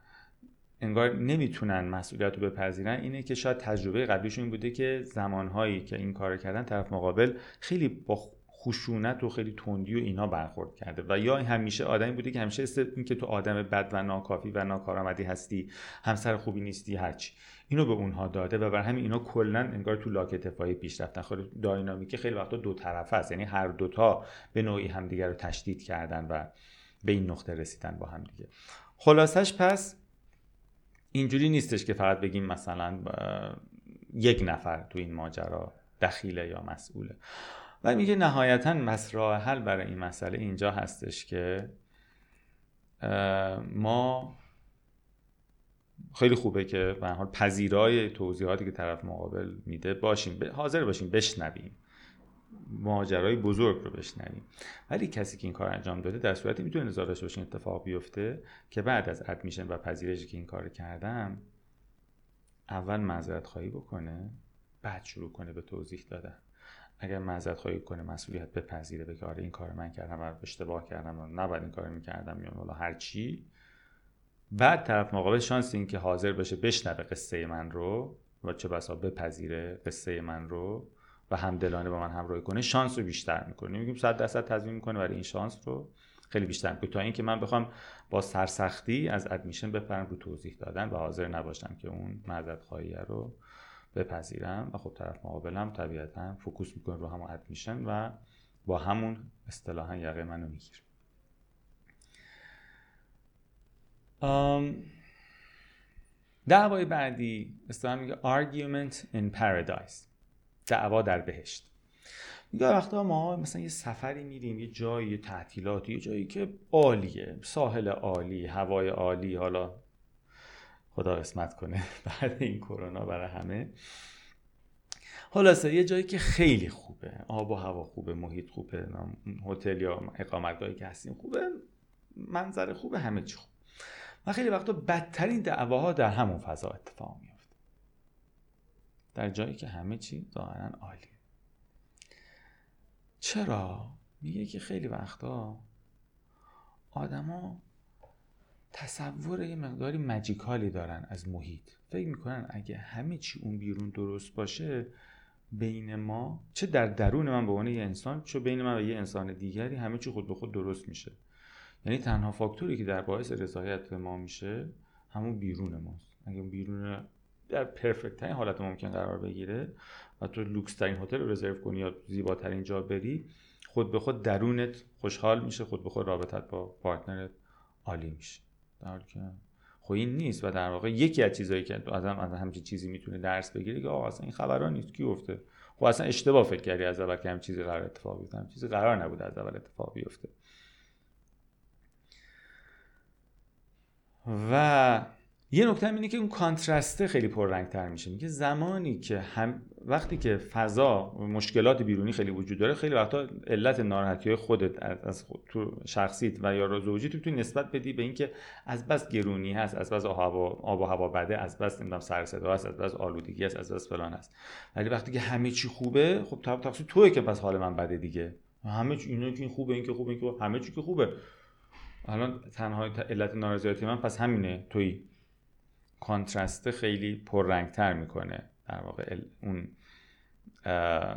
A: انگار نمی‌تونن مسئولیت رو بپذیرن اینه که شاید تجربه قبلیشون این بوده که زمانهایی که این کار کردن طرف مقابل خیلی با خشونت و خیلی تندی و اینا برخورد کرده. و یا همیشه آدمی بوده که همیشه این که تو آدم بد و ناکافی و ناکارآمدی هستی همسر خوبی نیستی هرچی اینو به اونها داده و بر همین اینا کلا انگار تو لاک اتفاقی پیش رفتن. خود داینامیک خیلی وقتا دو طرفه است. یعنی هر دوتا به نوعی همدیگه رو تشدید کردن و به این نقطه رسیدن با همدیگه. خلاصش پس اینجوری نیستش که فقط بگیم مثلا یک نفر تو این ماجرا دخیله یا مسئوله. و میگه نهایتا مسراه حل برای این مسئله اینجا هستش که ما خیلی خوبه که به حال پذیرای توضیحاتی که طرف مقابل میده باشیم حاضر باشیم بشنویم. ماجرای بزرگ رو بشنویم. ولی کسی که این کار انجام داده در صورتی می‌تونه نظار داشته باشه اتفاق بیفته که بعد از ادمیشن و پذیرشی که این کار کردم اول معذرت خواهی بکنه بعد شروع کنه به توضیح دادن. اگر معذرت خواهی کنه مسئولیت بپذیره بگه آره این کار من کردم و اشتباه کردم و نباید این کار می‌کردم یا حالا هر چی. بعد طرف مقابل شانس این که حاضر بشه بشنوه قصه من رو و چه بسا بپذیره قصه من رو. و همدلانه با من همراهی کنه شانس رو بیشتر می‌کنه. میگیم 100 درصد تضمین می‌کنه برای این شانس رو خیلی بیشتر می‌کنه. تا اینکه من بخوام با سرسختی از ادمیشن بپرم رو توضیح دادن و حاضر نباشم که اون معذرت خواهی رو بپذیرم و خب طرف مقابلم طبیعتا فوکوس می‌کنه رو همون ادمیشن و با همون اصطلاحا یقه منو می‌گیره. دعوای بعدی اصطلاحا میگه argument in paradise. دعوا در بهشت. میگه وقتا ما مثلا یه سفری میریم یه جایی یه تعطیلاتی یه جایی که عالیه ساحل عالی هوای عالی حالا خدا قسمت کنه بعد این کرونا برای همه. خلاصه یه جایی که خیلی خوبه آب و هوا خوبه محیط خوبه هتل یا اقامتگاهی که هستیم خوبه منظر خوبه همه چی خوب. و خیلی وقتا بدترین دعواها در همون فضا اتفاق در جایی که همه چی ظاهرا عالی چرا؟ میگه که خیلی وقتا آدما تصور یه مقداری مجیکالی دارن از محیط. فکر می‌کنن اگه همه چی اون بیرون درست باشه بین ما چه در درون من به عنوان یه انسان چه بین من و یه انسان دیگری همه چی خود به خود درست میشه. یعنی تنها فاکتوری که در باعث رضایت ما میشه همون بیرون ماست. اگه بیرون در perfect ترین حالت ممکن قرار بگیره و تو لوکس ترین هتل رو رزرو کنی یا زیباترین جا بری خود به خود درونت خوشحال میشه خود به خود رابطت با partner ت عالی میشه. در حالی که خب این نیست و در واقع یکی از چیزهایی که آدم از همچین چیزی می‌تونه درس بگیره که آقا اصلا این خبرا نیست کی گفته؟ خب اصلا اشتباه فکر کردی از اول که همین چیزی قرار اتفاق بیفته. چیزی قرار نبود از اول اتفاق بیفته. و یه نکته اینه که اون کانترسته خیلی پررنگتر میشه. میگه زمانی که هم وقتی که فضا مشکلات بیرونی خیلی وجود داره خیلی وقتا علت ناراحتی های خودت از خود تو شخصیت و یا زوجی تو نسبت بدی به اینکه از بس گرونی هست از بس آب و هوا بده از بس نمی‌دونم سر صدا هست از بس آلودگی هست از بس فلان هست. ولی وقتی که همه چی خوبه خب طب تقصیر توئه که پس حال من بده دیگه. همه چی اینا که این خوبه این که خوبه این که همه چی که خوبه. الان تنها علت نارضایتی من پس همینه توی کانترست خیلی پررنگتر می‌کنه در واقع اون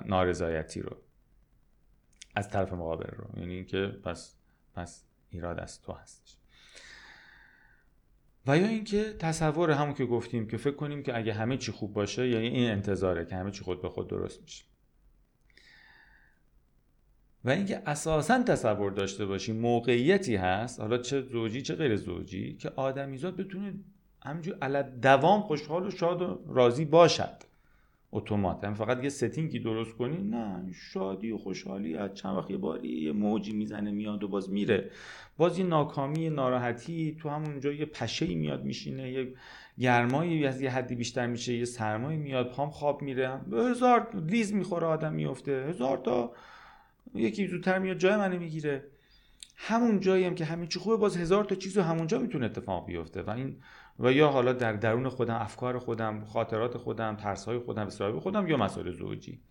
A: نارضایتی رو. از طرف مقابل رو. یعنی اینکه پس پس ایراد از تو هستش. و یا اینکه تصور همون که گفتیم که فکر کنیم که اگه همه چی خوب باشه یعنی این انتظاره که همه چی خود به خود درست میشه. و اینکه اساسا تصور داشته باشیم موقعیتی هست حالا چه زوجی چه غیر زوجی که آدمیزاد بتونه همینجور علی‌الدوام خوشحال و شاد و راضی باشد. اتومات. هم فقط یه setting ی درست کنی نه شادی و خوشحالی از چند وقت یه باری یه موجی می‌زنه میاد و باز میره. باز یه ناکامی ناراحتی تو همونجا یه پشه میاد میشینه یه گرمایی از یه حدی بیشتر میشه یه سرمایی میاد پام خواب میره. هزار لیز می‌خوره آدم میفته. هزار تا یکی زودتر میاد جای منو می‌گیره. همون جایی هم که همین چی خوبه باز هزار تا چیز همونجا می‌تونه اتفاق بیفته. و این و یا حالا در درون خودم افکار خودم خاطرات خودم ترسهای خودم اصرار خودم یا مسائل زوجی.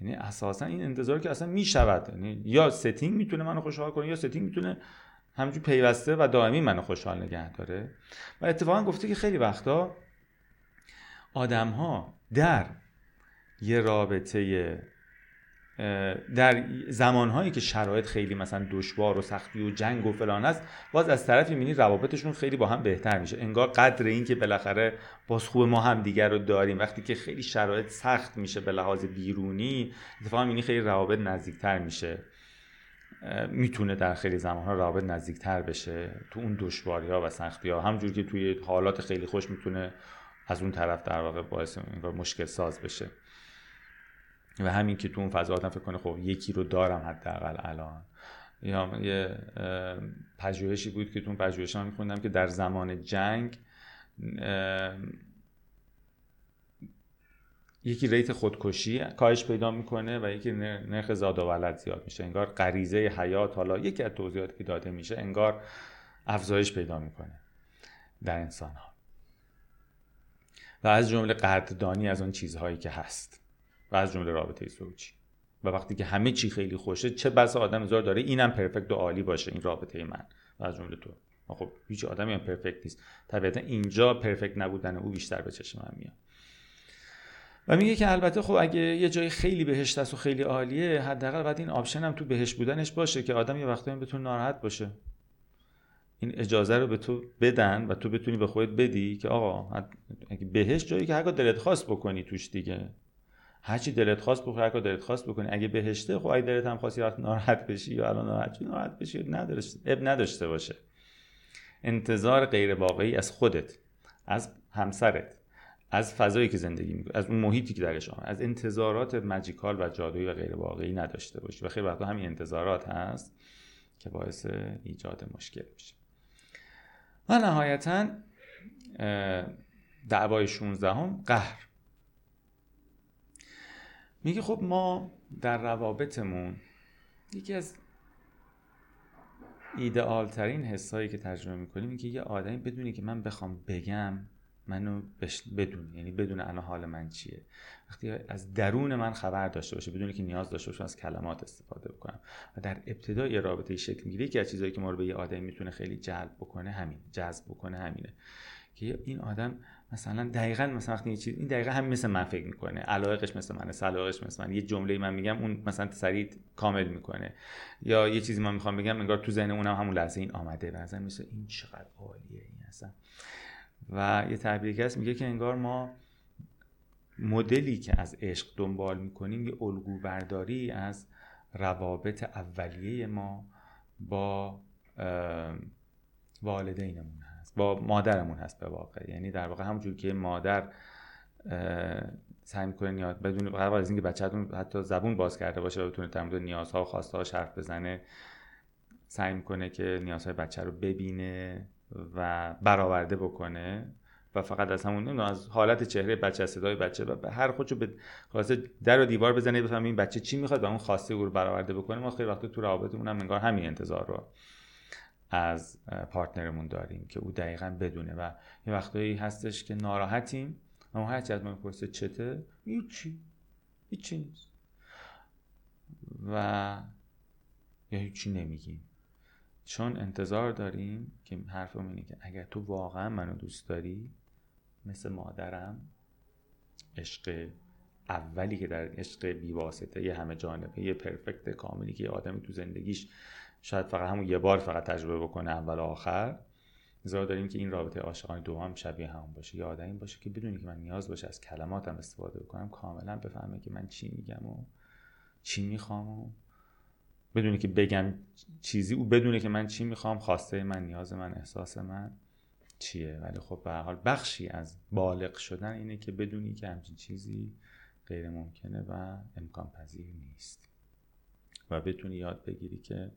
A: یعنی اساسا این انتظار که اصلا می‌شود. یعنی یا setting می‌تونه منو خوشحال کنه یا setting می‌تونه همینجور پیوسته و دائمی منو خوشحال نگه داره. و اتفاقا گفته که خیلی وقتا آدم ها در یه رابطه در زمانهایی که شرایط خیلی مثلا دشوار و سختی و جنگ و فلان است باز از طرفی می‌بینی روابطشون خیلی با هم بهتر میشه. انگار قدر این که بالاخره باز خوب ما هم دیگر رو داریم وقتی که خیلی شرایط سخت میشه به لحاظ بیرونی اتفاقا می‌بینی خیلی روابط نزدیکتر میشه. می‌تونه در خیلی زمانها روابط نزدیکتر بشه تو اون دشواری ها و سختی ها همجور که توی حالات خیلی خوش می‌تونه از اون طرف در واقع باعث مشکل ساز بشه. و همین که تو اون فضا آدم فکر کنه خب یکی رو دارم حداقل الان. یا یه پژوهشی بود که تو اون پژوهش من میخوندم که در زمان جنگ یکی ریت خودکشی کاهش پیدا می‌کنه و یکی نرخ زاد و ولد زیاد میشه. انگار غریزه حیات حالا یکی از توضیحاتی که داده میشه انگار افزایش پیدا می‌کنه در انسان ها و از جمله قدردانی از آن چیزهایی که هست. از جمله رابطه زوجی. و وقتی که همه چی خیلی خوشه چه بسا آدم انتظار داره اینم perfect و عالی باشه این رابطه من و از جمله تو. خب هیچ آدمی هم perfect نیست. طبیعتا اینجا perfect نبودن او بیشتر به چشم من میاد. و میگه که البته خب اگه یه جای خیلی بهشت است و خیلی عالیه حداقل باید این option هم تو بهشت بودنش باشه که آدم یه وقتایی بتونه ناراحت باشه. این اجازه رو به تو بدن و تو بتونی به خودت بدی که آقا اگه بهش جایی که هر دلت خواست بکنی توش دیگه. هرچی دلت خواست بخور هر دلت خواست بکنی. اگه بهشته خب اگه دلت هم خواستی وقت ناراحت بشی یا الان ناراحت ناراحت بشی. اب نداشته باشه. انتظار غیر واقعی از خودت از همسرت از فضایی که زندگی می‌کنی از اون محیطی که درش آمد. از انتظارات مجیکال و جادویی و غیر واقعی نداشته باشی. و خیلی وقتا همین انتظارات هست که باعث ایجاد مشکل میشه. و نهایتا دعوای 16 هم قهر. میگه خب ما در روابطمون یکی از ایدئال ترین حسایی که تجربه می‌کنیم این که یه آدمی بدونی که من بخوام بگم منو. بدون یعنی بدون الان حال من چیه وقتی از درون من خبر داشته باشه بدون که نیاز داشته باشه از کلمات استفاده بکنم و در ابتدای رابطه شکل می‌گیره که از چیزایی که ما رو به یه آدمی می‌تونه خیلی جلب بکنه همین جذب بکنه همینه که این آدم مثلا دقیقا مثلا وقتی یه چیز این دقیقا همین مثل من فکر می‌کنه. علایقش مثل منه سلاقش مثل من یه جمله من میگم اون مثلا سریع کامل می‌کنه. یا یه چیزی من می‌خوام بگم انگار تو ذهن اونم همون لحظه این آمده و مثل این چقدر عالیه این اصلا. و یه تعبیری هست میگه که انگار ما مدلی که از عشق دنبال می‌کنیم یه الگو برداری از روابط اولیه ما با والدینمون با مادرمون هست به واقع. یعنی در واقع همونجور که مادر سعی می‌کنه یاد بدون قبل از اینکه بچه‌تون حتی زبون باز کرده باشه و بتونه مورد نیازها و خواستهاش حرف بزنه سعی می‌کنه که نیازهای بچه رو ببینه و برآورده بکنه و فقط از همون از حالت چهره بچه از صدای بچه و هر خودشو به خواسته در و دیوار بزنه بفهمه این بچه چی می‌خواد و اون خواسته او رو برآورده بکنه. ما خیلی وقت تو روابطمون هم انگار همین انتظار رو از پارتنرمون داریم که او دقیقا بدونه و یه وقتایی هستش که ناراحتیم. و ما هرچی از ما می‌پرسه چته هیچی. هیچی نیست. و یا هیچی نمیگیم. چون انتظار داریم که حرفم اینه که اگر تو واقعا منو دوست داری مثل مادرم عشق اولی که در عشق بیواسطه یه همه جانبه یه پرفکت کاملی که یه آدمی تو زندگیش شاید فقط همون یه بار فقط تجربه بکنه اول و آخر. انتظار داریم که این رابطه عاشقانه دوم شبیه همون باشه. یه آدمی باشه که بدونی که من نیاز باشه از کلماتم استفاده بکنم کاملا بفهمه که من چی میگم و چی می‌خوام بدونی که بگم چیزی او بدونه که من چی می‌خوام خواسته من نیاز من احساس من چیه. ولی خب به حال بخشی از بالغ شدن اینه که بدونی که همچین چیزی غیر ممکنه و امکان پذیر نیست. و بتونی یاد بگیری که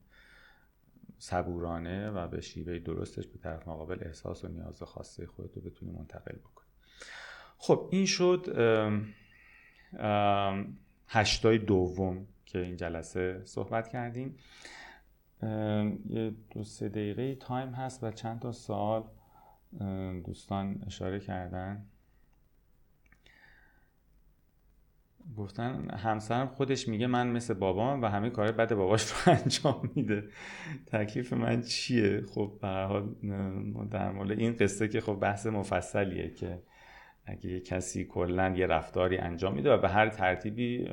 A: صبورانه و به شیوه درستش به طرف مقابل احساس و نیاز خواسته خودت رو بتونی منتقل بکنی. خب این شد هشتای دوم که این جلسه صحبت کردیم. یه دو سه دقیقه تایم هست و چند تا سال دوستان اشاره کردن. گفتن همسرم خودش میگه من مثل بابام و همه کار بد باباش رو انجام میده. تکلیف من چیه؟ خب به حال در مورد این قصه که خب بحث مفصلیه که اگه یه کسی کلا یه رفتاری انجام میده و به هر ترتیبی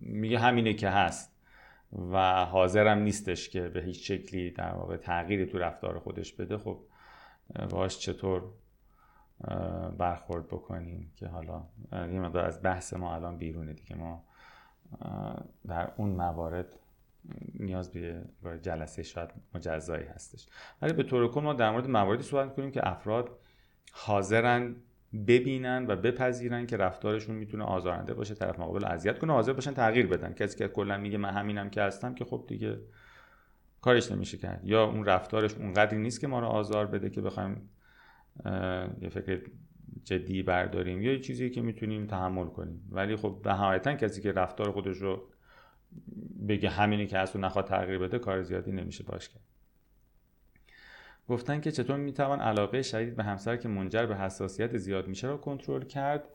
A: میگه همینه که هست و حاضرم نیستش که به هیچ شکلی در واقع تغییری تو رفتار خودش بده خب باش چطور برخورد بکنیم که حالا یه مقدار از بحث ما الان بیرونه دیگه. ما در اون موارد نیاز به جلسه شاید مجزایی هستش. ولی به طور کل ما در مورد مواردی صحبت کنیم که افراد حاضرن ببینن و بپذیرن که رفتارشون می‌تونه آزارنده باشه طرف مقابل اذیت کنه حاضر باشن تغییر بدن. کسی که کلا میگه من همینم که هستم که خب دیگه کارش نمیشه کرد. یا اون رفتارش اونقدری نیست که ما رو آزار بده که بخوایم یه فکر جدی برداریم. یا یه چیزی که می‌تونیم تحمل کنیم. ولی خب نهایتا کسی که رفتار خودش رو بگه همینی که و نخواد تغییر بده کار زیادی نمیشه باش کرد. گفتن که چطور می‌توان علاقه شدید به همسر که منجر به حساسیت زیاد میشه را کنترل کرد؟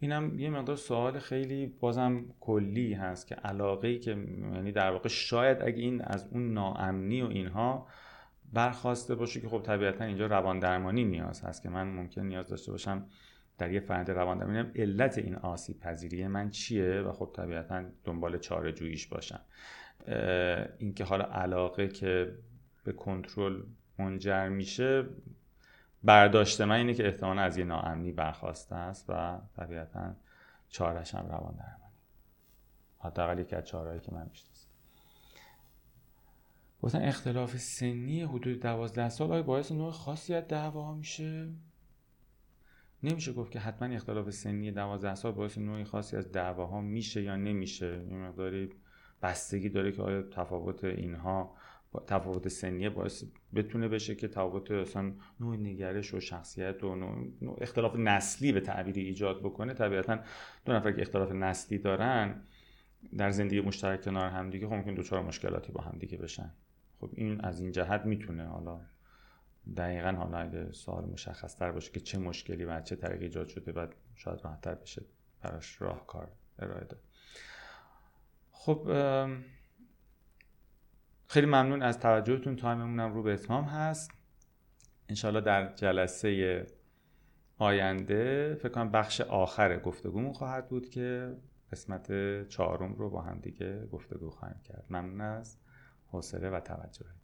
A: اینم یه مقدار سوال خیلی بازم کلی هست که علاقه ای که یعنی در واقع شاید اگه این از اون ناامنی و اینها برخواسته باشه که خب طبیعتا اینجا روان درمانی نیاز هست که من ممکن نیاز داشته باشم در یه فرد روان درمانی علت این آسیب پذیری من چیه و خب طبیعتا دنبال چاره جوییش باشم. اینکه حالا علاقه که به کنترل منجر میشه برداشت من اینه که احتمالا از یه ناامنی برخواسته است و طبیعتا چارش هم روان درمانی حداقل یکی از چارهایی که من می‌شناسم. گفتن اختلاف سنی حدود دوازده سال آیا باعث نوع خاصی از دعوا میشه؟ نمیشه گفت که حتما اختلاف سنی دوازده سال باعث نوعی خاصی از دعواها میشه یا نمیشه. یه مقداری بستگی داره که آیا تفاوت اینها تفاوت سنی باعث بتونه بشه که تفاوت اصلا نوع نگرش و شخصیت و نوع اختلاف نسلی به تعبیری ایجاد بکنه. طبیعتا دو نفر که اختلاف نسلی دارن در زندگی مشترک کنار همدیگه خب ممکن دوچار مشکلاتی با همدیگه بشن. خب این از این جهت می‌تونه حالا دقیقا حالا اگه سوال مشخص تر باشه که چه مشکلی و چه طریقی ایجاد شده بعد شاید راحتتر بشه براش راهکار ارائه داد. خب خیلی ممنون از توجهتون. تایممونم رو به اتمام هست. انشالله در جلسه آینده فکر کنم بخش آخر گفتگومون خواهد بود که قسمت چهارم رو با هم دیگه گفتگو خواهیم کرد. ممنون از حوصله و توجه